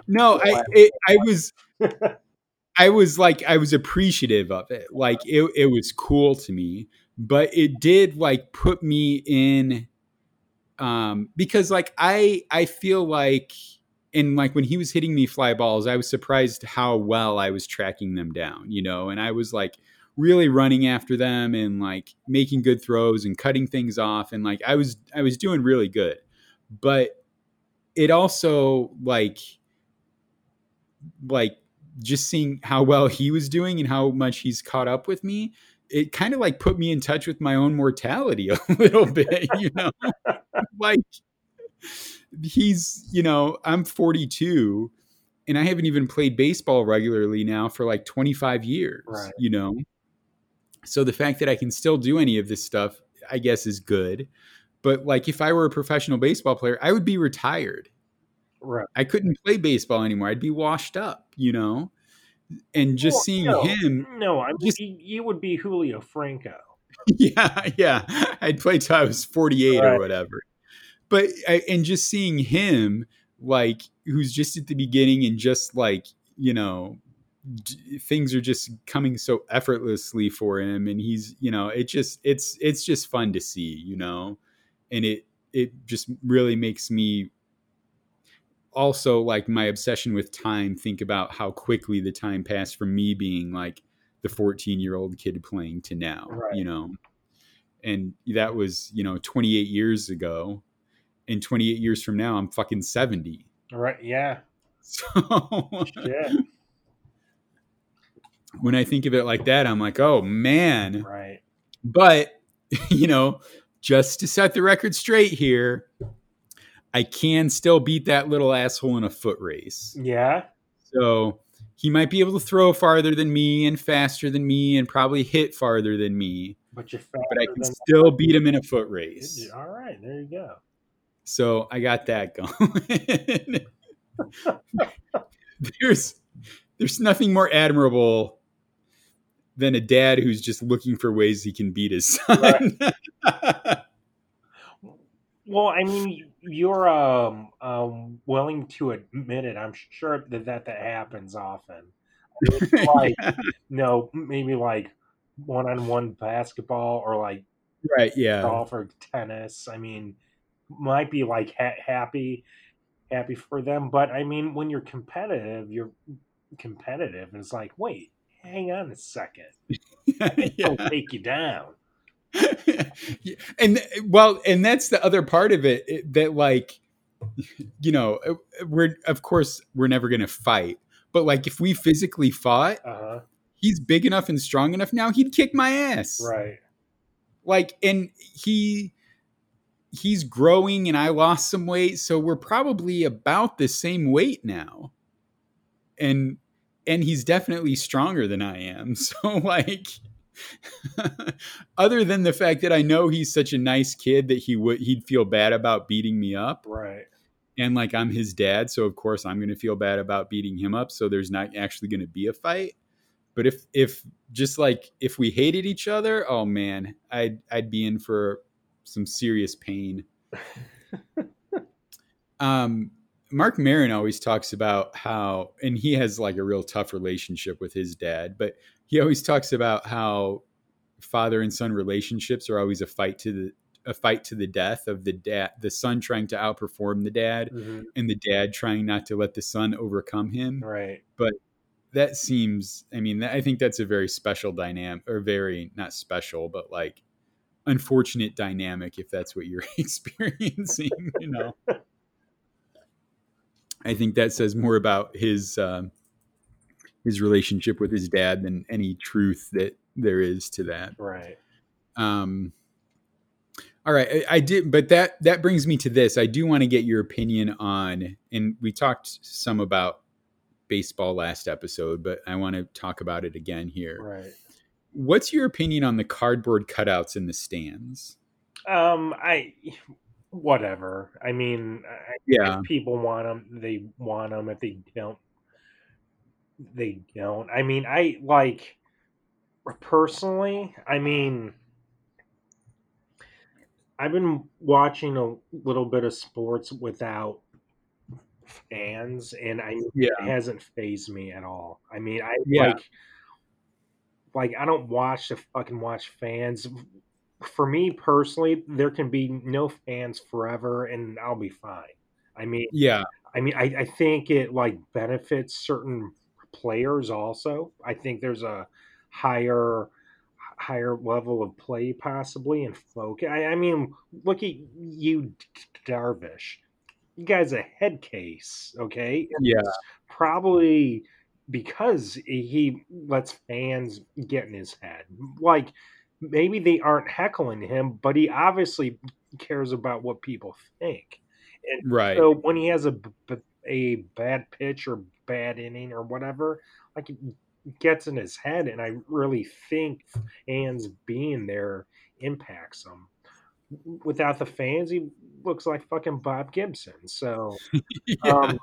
no, I it, I was I was like I was appreciative of it. Like it it was cool to me, but it did like put me in um because like I I feel like and like when he was hitting me fly balls, I was surprised how well I was tracking them down, you know, and I was like really running after them and like making good throws and cutting things off and like I was I was doing really good. But it also like like just seeing how well he was doing and how much he's caught up with me it kind of like put me in touch with my own mortality a little bit you know? Like he's you know i'm 42 and i haven't even played baseball regularly now for like 25 years Right. you know? So the fact that i can still do any of this stuff i guess is good. But like if i were a professional baseball player i would be retired right. I couldn't play baseball anymore. I'd be washed up, you know? And just Well, seeing no, him, No, I mean, just- you, would be Julio Franco. yeah, yeah. I'd play till I was 48 or whatever. But, I, and just seeing him, like, who's just at the beginning and just like, you know, d- things are just coming so effortlessly for him. And he's, you know, it just, it's, it's just fun to see, you know? And it, it just really makes me also like my obsession with time think about how quickly the time passed from me being like the 14 year old kid playing to now Right. you know and that was you know 28 years ago and 28 years from now i'm fucking 70 Right? Yeah. so Shit. when i think of it like that i'm like oh man right. but you know just to set the record straight here i can still beat that little asshole in a foot race Yeah. So he might be able to throw farther than me and faster than me and probably hit farther than me, But you're but I can still beat him in a foot race. All right. There you go. So I got that going. there's there's nothing more admirable than a dad who's just looking for ways he can beat his son. Well, I mean, you're um, um willing to admit it. I'm sure that that, that happens often. Like, no, maybe like one-on-one basketball or like right, yeah. golf or tennis. I mean, might be like ha- happy, happy for them. But I mean, when you're competitive, you're competitive. And it's like, wait, hang on a second. yeah. I'll take you down. And well and that's the other part of it, it that like you know uh, we're of course we're never going to fight but like if we physically fought Uh huh. he's big enough and strong enough now he'd kick my ass Right. like and he he's growing and i lost some weight so we're probably about the same weight now and and he's definitely stronger than i am so like other than the fact that i know he's such a nice kid that he would he'd feel bad about beating me up. Right. and like i'm his dad so of course i'm going to feel bad about beating him up so there's not actually going to be a fight. But if if just like if we hated each other oh man i'd i'd be in for some serious pain. Um marc Maron always talks about how and he has like a real tough relationship with his dad but he always talks about how father and son relationships are always a fight to the a fight to the death of the dad the son trying to outperform the dad Mhm. and the dad trying not to let the son overcome him Right. But that seems. I mean, I think that's a very special dynamic, or very not special, but like unfortunate dynamic if that's what you're experiencing. You know, I think that says more about his um, his relationship with his dad than any truth that there is to that. Right. Um, all right, I, I, did, but that that brings me to this. I do want to get your opinion on, and we talked some about baseball last episode, but I want to talk about it again here. Right. What's your opinion on the cardboard cutouts in the stands? Um, I whatever. I mean, yeah, people want them, they want them. If they don't, they don't. I mean, I like personally. I mean I've been watching a little bit of sports without fans, and I yeah. it hasn't fazed me at all. I mean, I yeah. like like I don't watch to fucking watch fans. For me personally, there can be no fans forever, and I'll be fine. I mean, yeah. I mean, I, I think it like benefits certain players also. I think there's a higher higher level of play possibly and focus. I, I mean, look at Yu, Darvish. You guy's a head case, okay? yeah, probably because he lets fans get in his head. Like maybe they aren't heckling him, but he obviously cares about what people think. And right. So when he has a a bad pitch or bad inning or whatever, like it gets in his head, and I really think fans being there impacts him. Without the fans, he looks like fucking Bob Gibson. So, yeah. um,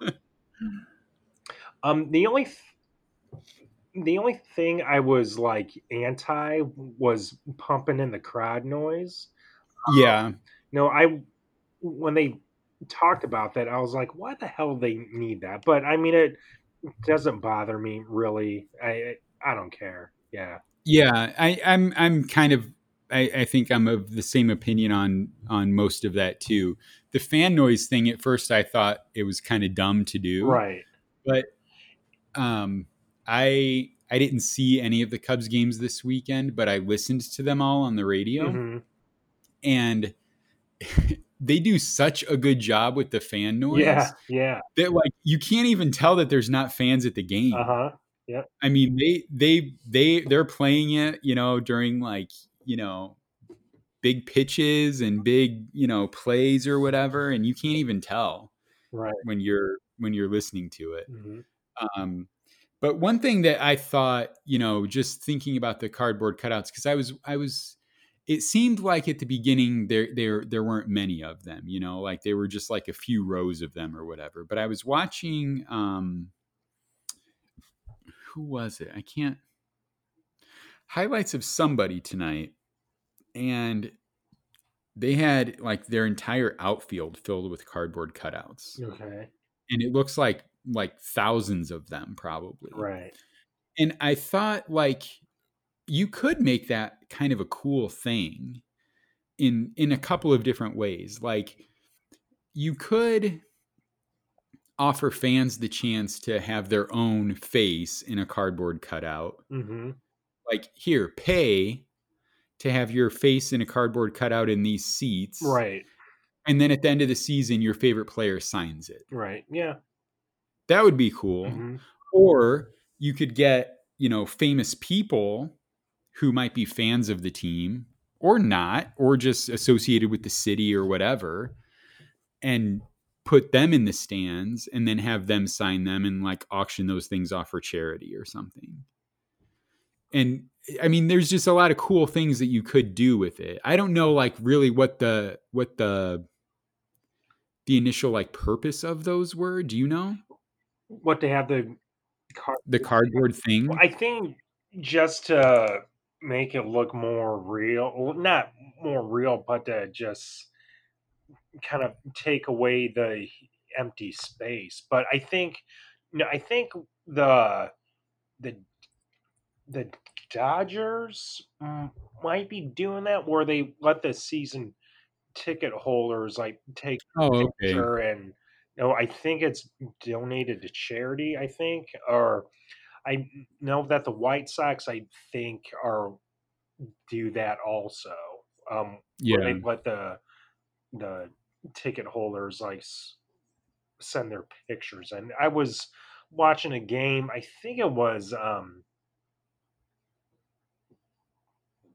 um, the only th- the only thing I was like anti was pumping in the crowd noise. Yeah. Um, no, I when they talked about that, I was like, why the hell they need that? But I mean, it doesn't bother me really. I I don't care. Yeah. Yeah, I, I'm I'm kind of I, I, think I'm of the same opinion on on most of that too. The fan noise thing at first I thought it was kind of dumb to do. Right. But um I I didn't see any of the Cubs games this weekend, but I listened to them all on the radio. Mm-hmm. And they do such a good job with the fan noise. Yeah, yeah. That like you can't even tell that there's not fans at the game. Uh huh. Yeah. I mean, they they they they're playing it, you know, during like you know big pitches and big you know plays or whatever, and you can't even tell right when you're when you're listening to it. Mm-hmm. Um, but one thing that I thought, you know, just thinking about the cardboard cutouts, because I was I was it seemed like at the beginning there there there weren't many of them you know like they were just like a few rows of them or whatever but i was watching um who was it? I can't highlights of somebody tonight and they had like their entire outfield filled with cardboard cutouts. Okay. And it looks like like thousands of them probably. Right. And i thought like you could make that kind of a cool thing in in a couple of different ways. Like you could offer fans the chance to have their own face in a cardboard cutout. Mm-hmm. like here pay to have your face in a cardboard cutout in these seats. Right. And then at the end of the season your favorite player signs it. Right yeah. That would be cool. Mm-hmm. or you could get you know famous people who might be fans of the team or not, or just associated with the city or whatever, and put them in the stands and then have them sign them and like auction those things off for charity or something. And I mean, there's just a lot of cool things that you could do with it. I don't know, like really what the what the the initial like purpose of those were. Do you know what to have the card- the cardboard thing? I think just to make it look more real. not more real, but to just kind of take away the empty space. But I think, no, I think the the the Dodgers might be doing that where they let the season ticket holders like take oh, okay. and you know I think it's donated to charity I think or I know that the White Sox, I think, are do that also. Um, Yeah. they let the the ticket holders like send their pictures. And I was watching a game. I think it was um,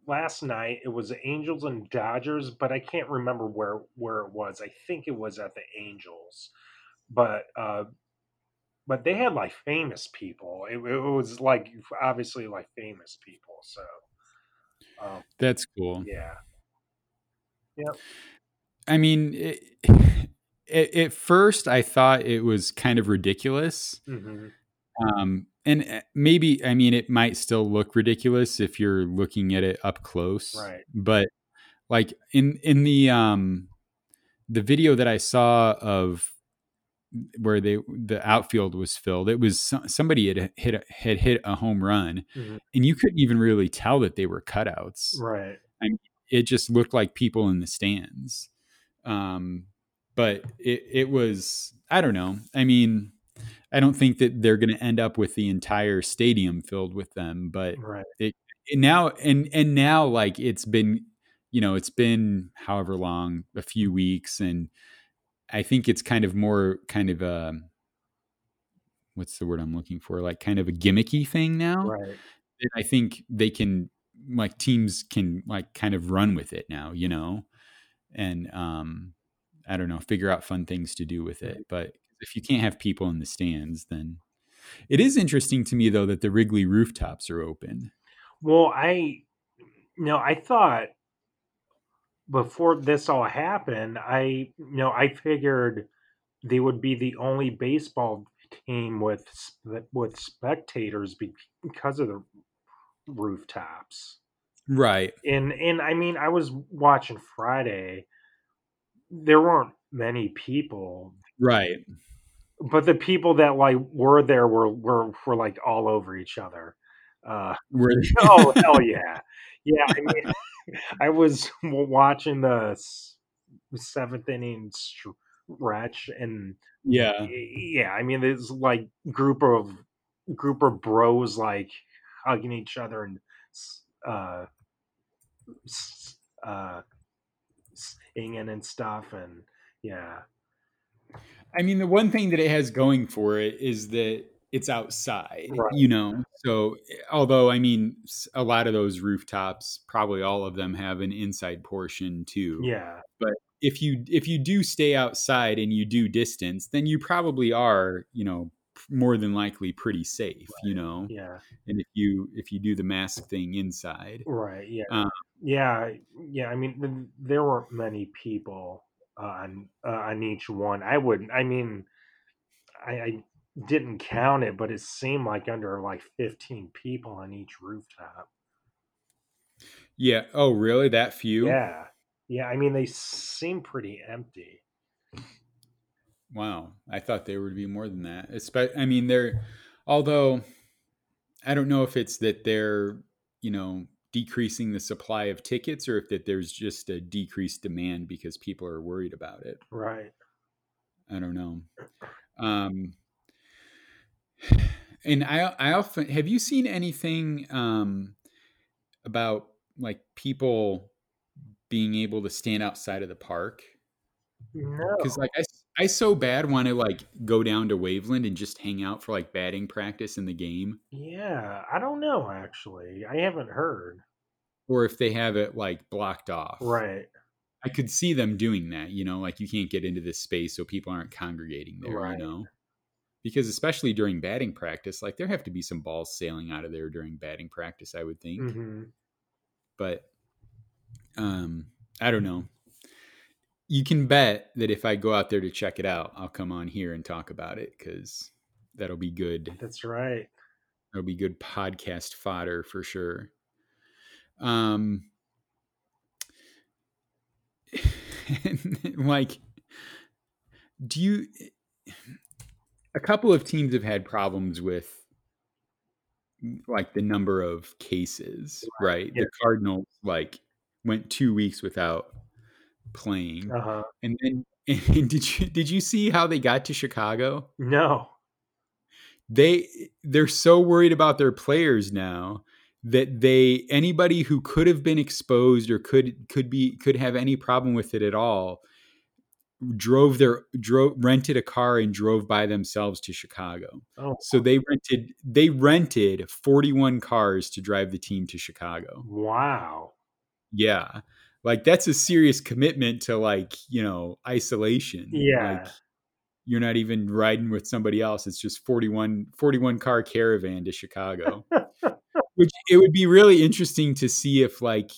last night. It was Angels and Dodgers, but I can't remember where where it was. I think it was at the Angels, but uh, but they had like famous people. It, it was like obviously like famous people. So um, That's cool. yeah, Yeah. I mean, it, it, at first I thought it was kind of ridiculous. hmm Um, and uh, maybe, I mean, it might still look ridiculous if you're looking at it up close. Right. But like in in the um the video that I saw of where they the outfield was filled, it was somebody had hit a, had hit a home run, Mhm. and you couldn't even really tell that they were cutouts right. it just looked like people in the stands. Um, but it, it was, I don't know. I mean, I don't think that they're going to end up with the entire stadium filled with them, but Right. it, now, and, and now like it's been, you know, it's been however long, a few weeks. And I think it's kind of more kind of a, what's the word I'm looking for? Like kind of a gimmicky thing now. Right. And I think they can like teams can like kind of run with it now, you know, and um, I don't know, figure out fun things to do with it. But if you can't have people in the stands, then it is interesting to me though that the Wrigley rooftops are open. Well, I no, I thought before this all happened, I you know I figured they would be the only baseball team with with spectators because of the rooftops. Right. And and I mean, I was watching Friday. There weren't many people, Right. but the people that like were there were were were like all over each other. Uh, Where oh hell yeah, yeah. I mean, I was watching the seventh inning stretch, and yeah. yeah, I mean, there's like group of group of bros like hugging each other and uh, uh, singing and stuff, and yeah, I mean, the one thing that it has going for it is that it's outside, Right. you know. So, although I mean, a lot of those rooftops, probably all of them have an inside portion too. yeah, But If you if you do stay outside and you do distance, then you probably are, you know, more than likely pretty safe, you know. yeah, And if you if you do the mask thing inside, right, yeah, Um, yeah, yeah. I mean, there weren't many people on uh, on each one. I wouldn't. I mean, I, I didn't count it, but it seemed like under like fifteen people on each rooftop. yeah. Oh, really? That few? Yeah, yeah. I mean, they seem pretty empty. Wow, I thought they would be more than that. Espe- I mean, they're although I don't know if it's that they're you know decreasing the supply of tickets or if that there's just a decreased demand because people are worried about it. Right. I don't know. Um, and I I often have you seen anything um, about like people being able to stand outside of the park? No. because like I, I so bad want to like go down to Waveland and just hang out for like batting practice in the game, Yeah, I don't know. Actually, I haven't heard. or if they have it like blocked off. Right. I could see them doing that. You know, like you can't get into this space, so people aren't congregating there. Right. You know, because especially during batting practice, like there have to be some balls sailing out of there during batting practice. I would think, hmm but um, I don't know. You can bet that if I go out there to check it out, I'll come on here and talk about it because that'll be good. That's right. That'll be good podcast fodder for sure. Um, like, do you? A couple of teams have had problems with like the number of cases, right? yeah. The Cardinals like went two weeks without playing, Uh huh. and then and did you did you see how they got to Chicago? No. they they're so worried about their players now that they anybody who could have been exposed or could could be could have any problem with it at all drove their drove rented a car and drove by themselves to Chicago. Oh, So they rented they rented 41 cars to drive the team to Chicago. wow. Yeah. Like that's a serious commitment to like, you know, isolation. Yeah. Like you're not even riding with somebody else. It's just 41 41 car caravan to Chicago. Which it would be really interesting to see if like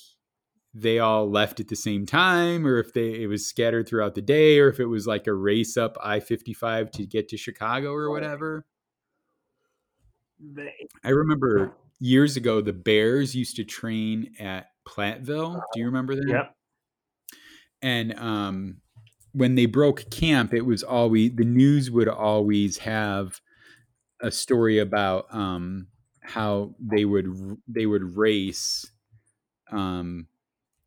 they all left at the same time or if they it was scattered throughout the day or if it was like a race up I-55 to get to Chicago or whatever. I remember years ago the Bears used to train at Platteville. Do you remember that? Yep. And um when they broke camp, it was always the news would always have a story about um how they would they would race um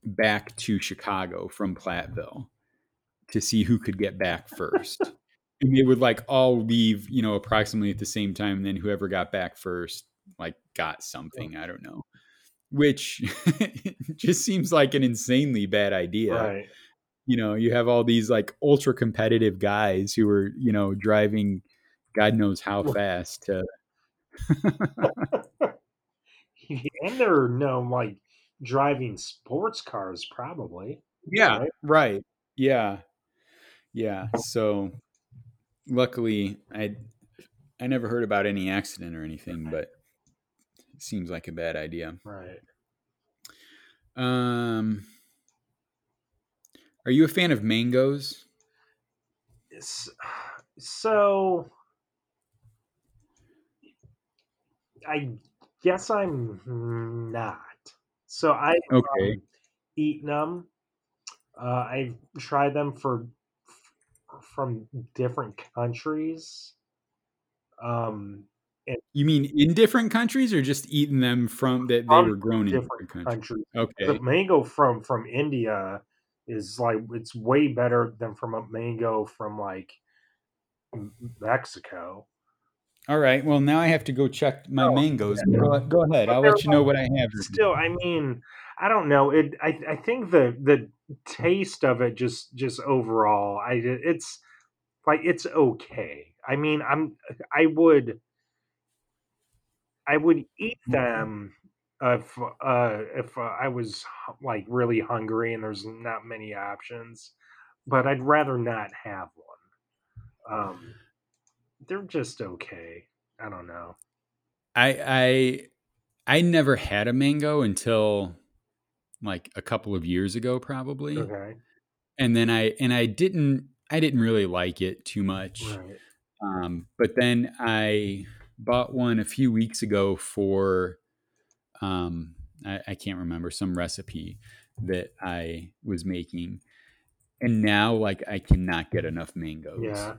back to Chicago from Platteville to see who could get back first. and they would like all leave, you know, approximately at the same time. And then whoever got back first, like, got something. I don't know. Which just seems like an insanely bad idea. Right. You know, you have all these like ultra competitive guys who are, you know, driving God knows how fast to and they're known like driving sports cars, probably. Yeah, Right? right. Yeah. Yeah. So luckily I I never heard about any accident or anything, but it seems like a bad idea. Right. Um Are you a fan of mangoes? So I guess I'm not. So I Okay. um, eaten them. Uh, I've tried them for from different countries. Um, You mean in different countries or just eating them from that they were grown in different different countries? countries. Okay. The mango from from India is like it's way better than from a mango from like Mexico. All right. Well, now I have to go check my Oh, mangoes. Go, go ahead. I'll let you know what I have. Still, I mean, I don't know. It. I. I think the the taste of it just just overall, I. It's like it's okay. I mean, I'm. I would. I would eat them if uh, if uh, I was like really hungry and there's not many options, but I'd rather not have one. Um, they're just okay. I don't know. I I I never had a mango until like a couple of years ago probably. Okay, And then I and I didn't I didn't really like it too much. right. Um but then I bought one a few weeks ago for um I, I can't remember some recipe that I was making. And now like I cannot get enough mangoes Yeah.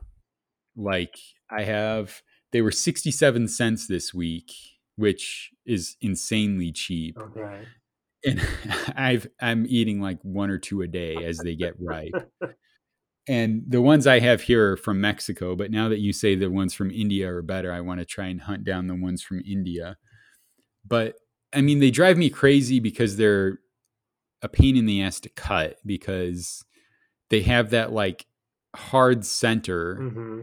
like I have they were 67 cents this week, which is insanely cheap. Okay. And I've I'm eating like one or two a day as they get ripe. And the ones I have here are from Mexico, but now that you say the ones from India are better, I want to try and hunt down the ones from India. But I mean, they drive me crazy because they're a pain in the ass to cut because they have that like hard center hmm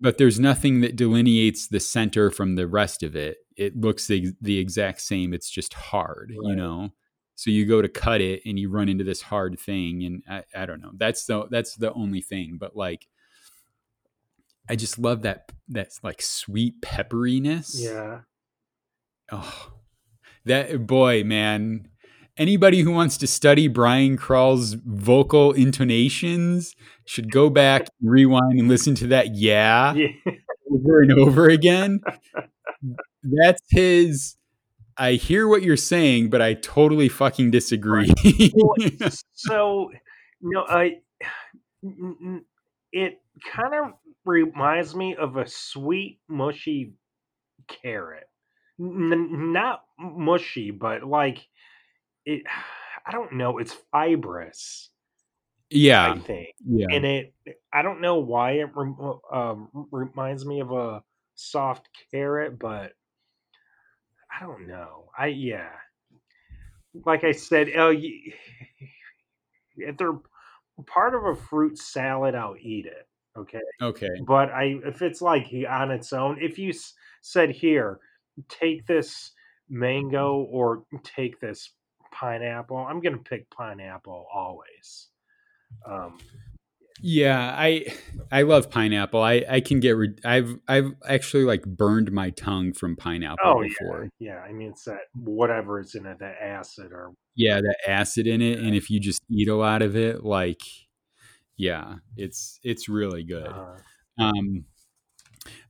but there's nothing that delineates the center from the rest of it. It looks the, the exact same. It's just hard, you know. So you go to cut it and you run into this hard thing, and I, I don't know. That's the that's the only thing. But like, I just love that that like sweet pepperiness. Yeah. Oh, that boy, man. Anybody who wants to study Brian Krall's vocal intonations should go back, rewind, and listen to that. Yeah Yeah. over and over again. That's his. I hear what you're saying, but I totally fucking disagree. Well, so no, I It kind of reminds me of a sweet, mushy carrot. N- not mushy, but like it. I don't know. It's fibrous. Yeah. I think. yeah, and it i don't know why it rem- um, reminds me of a soft carrot, but I don't know. I yeah, like I said, oh, you, if they're part of a fruit salad, I'll eat it. Okay, Okay. but I if it's like on its own, if you s- said here, take this mango or take this pineapple, I'm gonna pick pineapple always. Um, Yeah, I I love pineapple. I I can get rid. I've I've actually like burned my tongue from pineapple oh before. yeah, yeah. I mean, it's that whatever is in it, that acid or Yeah, the acid in it, and if you just eat a lot of it, like, yeah, it's it's really good. uh, Um,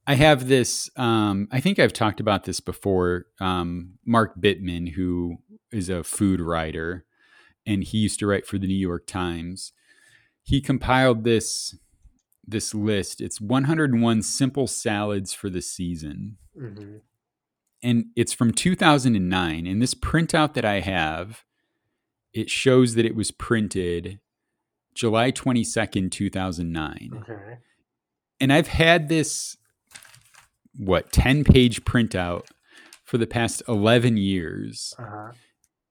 I have this. Um, I think I've talked about this before. Um, Mark Bittman, who is a food writer, and he used to write for the New York Times. He compiled this this list. It's 101 simple salads for the season, mhm. and it's from 2009. And this printout that I have, it shows that it was printed July 22nd, 2009 okay, and I've had this what 10 page printout for the past 11 years. Uh-huh.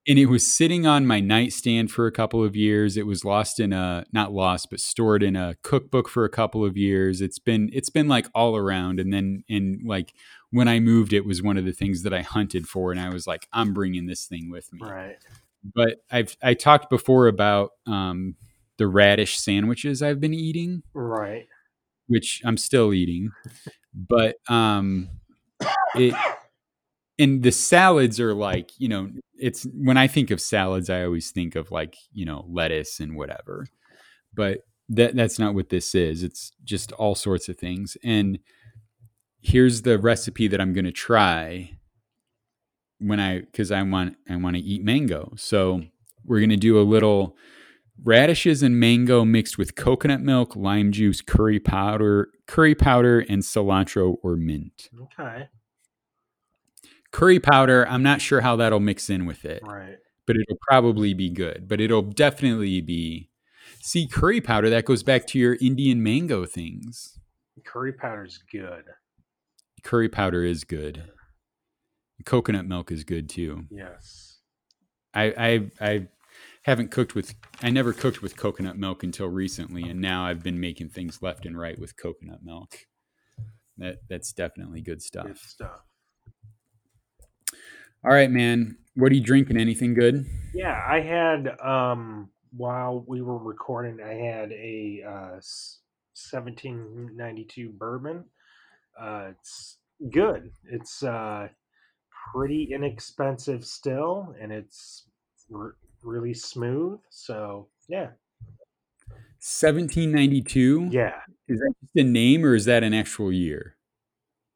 and it was sitting on my nightstand for a couple of years. It was lost in a not lost but stored in a cookbook for a couple of years. It's been it's been like all around. And then and like when I moved it was one of the things that I hunted for. And I was like I'm bringing this thing with me. Right, but I've I talked before about um the radish sandwiches I've been eating. Right, which I'm still eating. But um it and the salads are like, you know, it's when I think of salads, I always think of like, you know, lettuce and whatever. But that that's not what this is. It's just all sorts of things. And here's the recipe that I'm gonna try when I because I want I want to eat mango. So we're gonna do a little radishes and mango mixed with coconut milk, lime juice, curry powder, curry powder, and cilantro or mint. okay, Curry powder, I'm not sure how that'll mix in with it, right. but it'll probably be good. But it'll definitely be. See, curry powder, that goes back to your Indian mango things. Curry powder is good. Curry powder is good. Coconut milk is good too. Yes. I, I I haven't cooked with I never cooked with coconut milk until recently, and now I've been making things left and right with coconut milk. That that's definitely good Good stuff. stuff. All right, man. What are you drinking? Anything good? Yeah, I had um while we were recording, I had a uh, 1792 bourbon. Uh, it's good. It's uh, pretty inexpensive still, and it's really smooth. So yeah, 1792. yeah. Is that just a name or is that an actual year?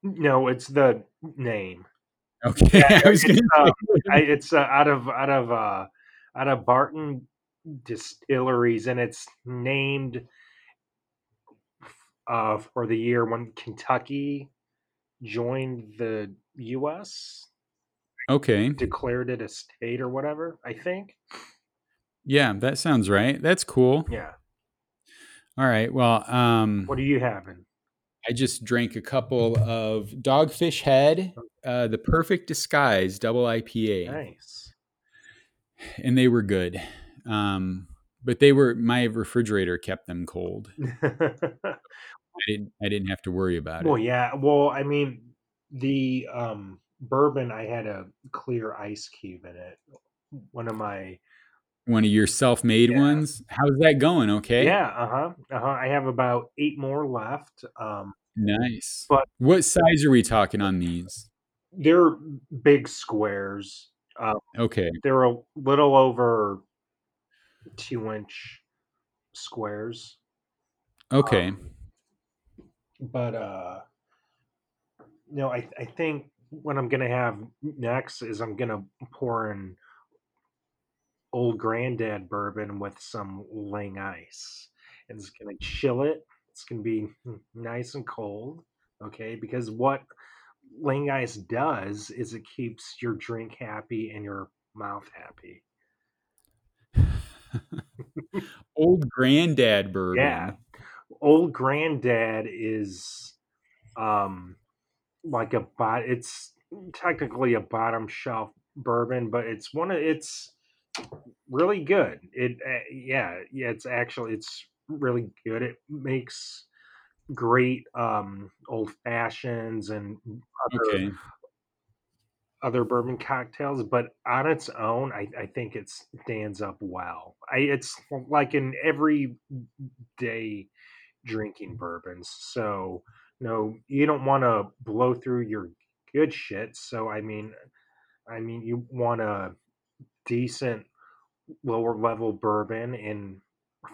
No, it's the name. Okay. Yeah, it's, uh, it's uh, out of out of uh, out of Barton Distilleries, and it's named uh, for the year when Kentucky joined the U.S. okay. declared it a state or whatever. I think. Yeah, that sounds right. That's cool. Yeah. All right. Well, um, What are you having? I just drank a couple of Dogfish Head, uh, the Perfect Disguise Double IPA, Nice. and they were good. Um, but they were my refrigerator kept them cold. I didn't. I didn't have to worry about it. well, yeah. Well, I mean, the um, bourbon I had a clear ice cube in it. One of my One of your self-made Yeah. ones. How's that going? Okay. yeah, uh huh, uh huh. I have about eight more left. Um, Nice. But- what size are we talking on these? they're big squares. Uh, Okay. they're a little over two inch squares. Okay. Um, but uh no, I I think what I'm gonna have next is I'm gonna pour in old granddad bourbon with some Lang ice. And it's gonna chill it. It's gonna be nice and cold. Okay, because what Lang ice does is it keeps your drink happy and your mouth happy. Old granddad bourbon. Yeah. Old granddad is um like a bot. It's technically a bottom shelf bourbon, but it's one of it's really good. It uh, yeah yeah it's actually it's really good. It makes great um old fashions and other Okay. other bourbon cocktails, but on its own, I, I think it stands up well. I, it's like in every day drinking bourbons. So, no, you don't want to blow through your good shit. So, I mean, I mean, you want a decent lower level bourbon, and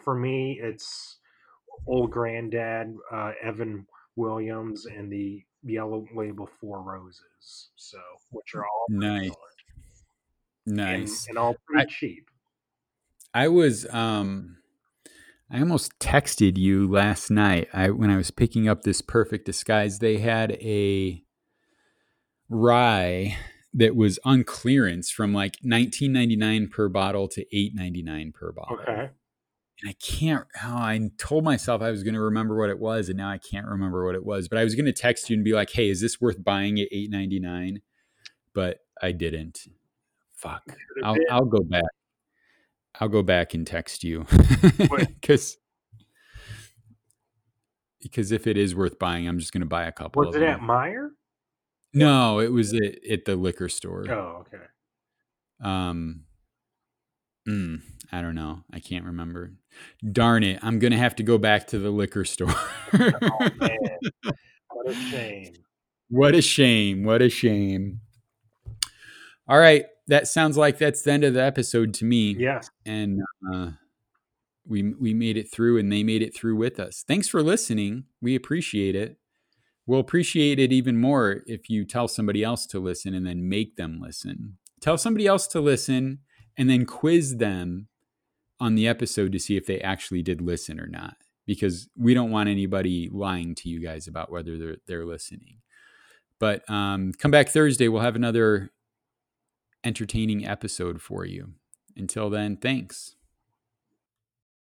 for me, it's Old Granddad, uh, Evan Williams, and the Yellow Label Four Roses. So, which are all Nice. excellent and Nice. and all I, pretty cheap. I was um I almost texted you last night. I when I was picking up this perfect disguise, they had a rye that was on clearance from like 19.99 per bottle to 8.99 per bottle. Okay. And I can't oh, I told myself I was going to remember what it was and now I can't remember what it was. But I was going to text you and be like, "Hey, is this worth buying at 8.99?" But I didn't. Fuck. I'll I'll go back. I'll go back and text you because because if it is worth buying, I'm just going to buy a couple. Was it them. at Meijer? No, it was at, at the liquor store. Oh, okay. Um, mm, I don't know. I can't remember. Darn it! I'm gonna have to go back to the liquor store. oh man, what a shame! What a shame! What a shame! All right, that sounds like that's the end of the episode to me. Yes, and uh, we we made it through, and they made it through with us. Thanks for listening. We appreciate it. We'll appreciate it even more if you tell somebody else to listen and then make them listen. Tell somebody else to listen and then quiz them on the episode to see if they actually did listen or not because we don't want anybody lying to you guys about whether they're, they're listening. But um, come back Thursday. We'll have another entertaining episode for you. Until then, thanks.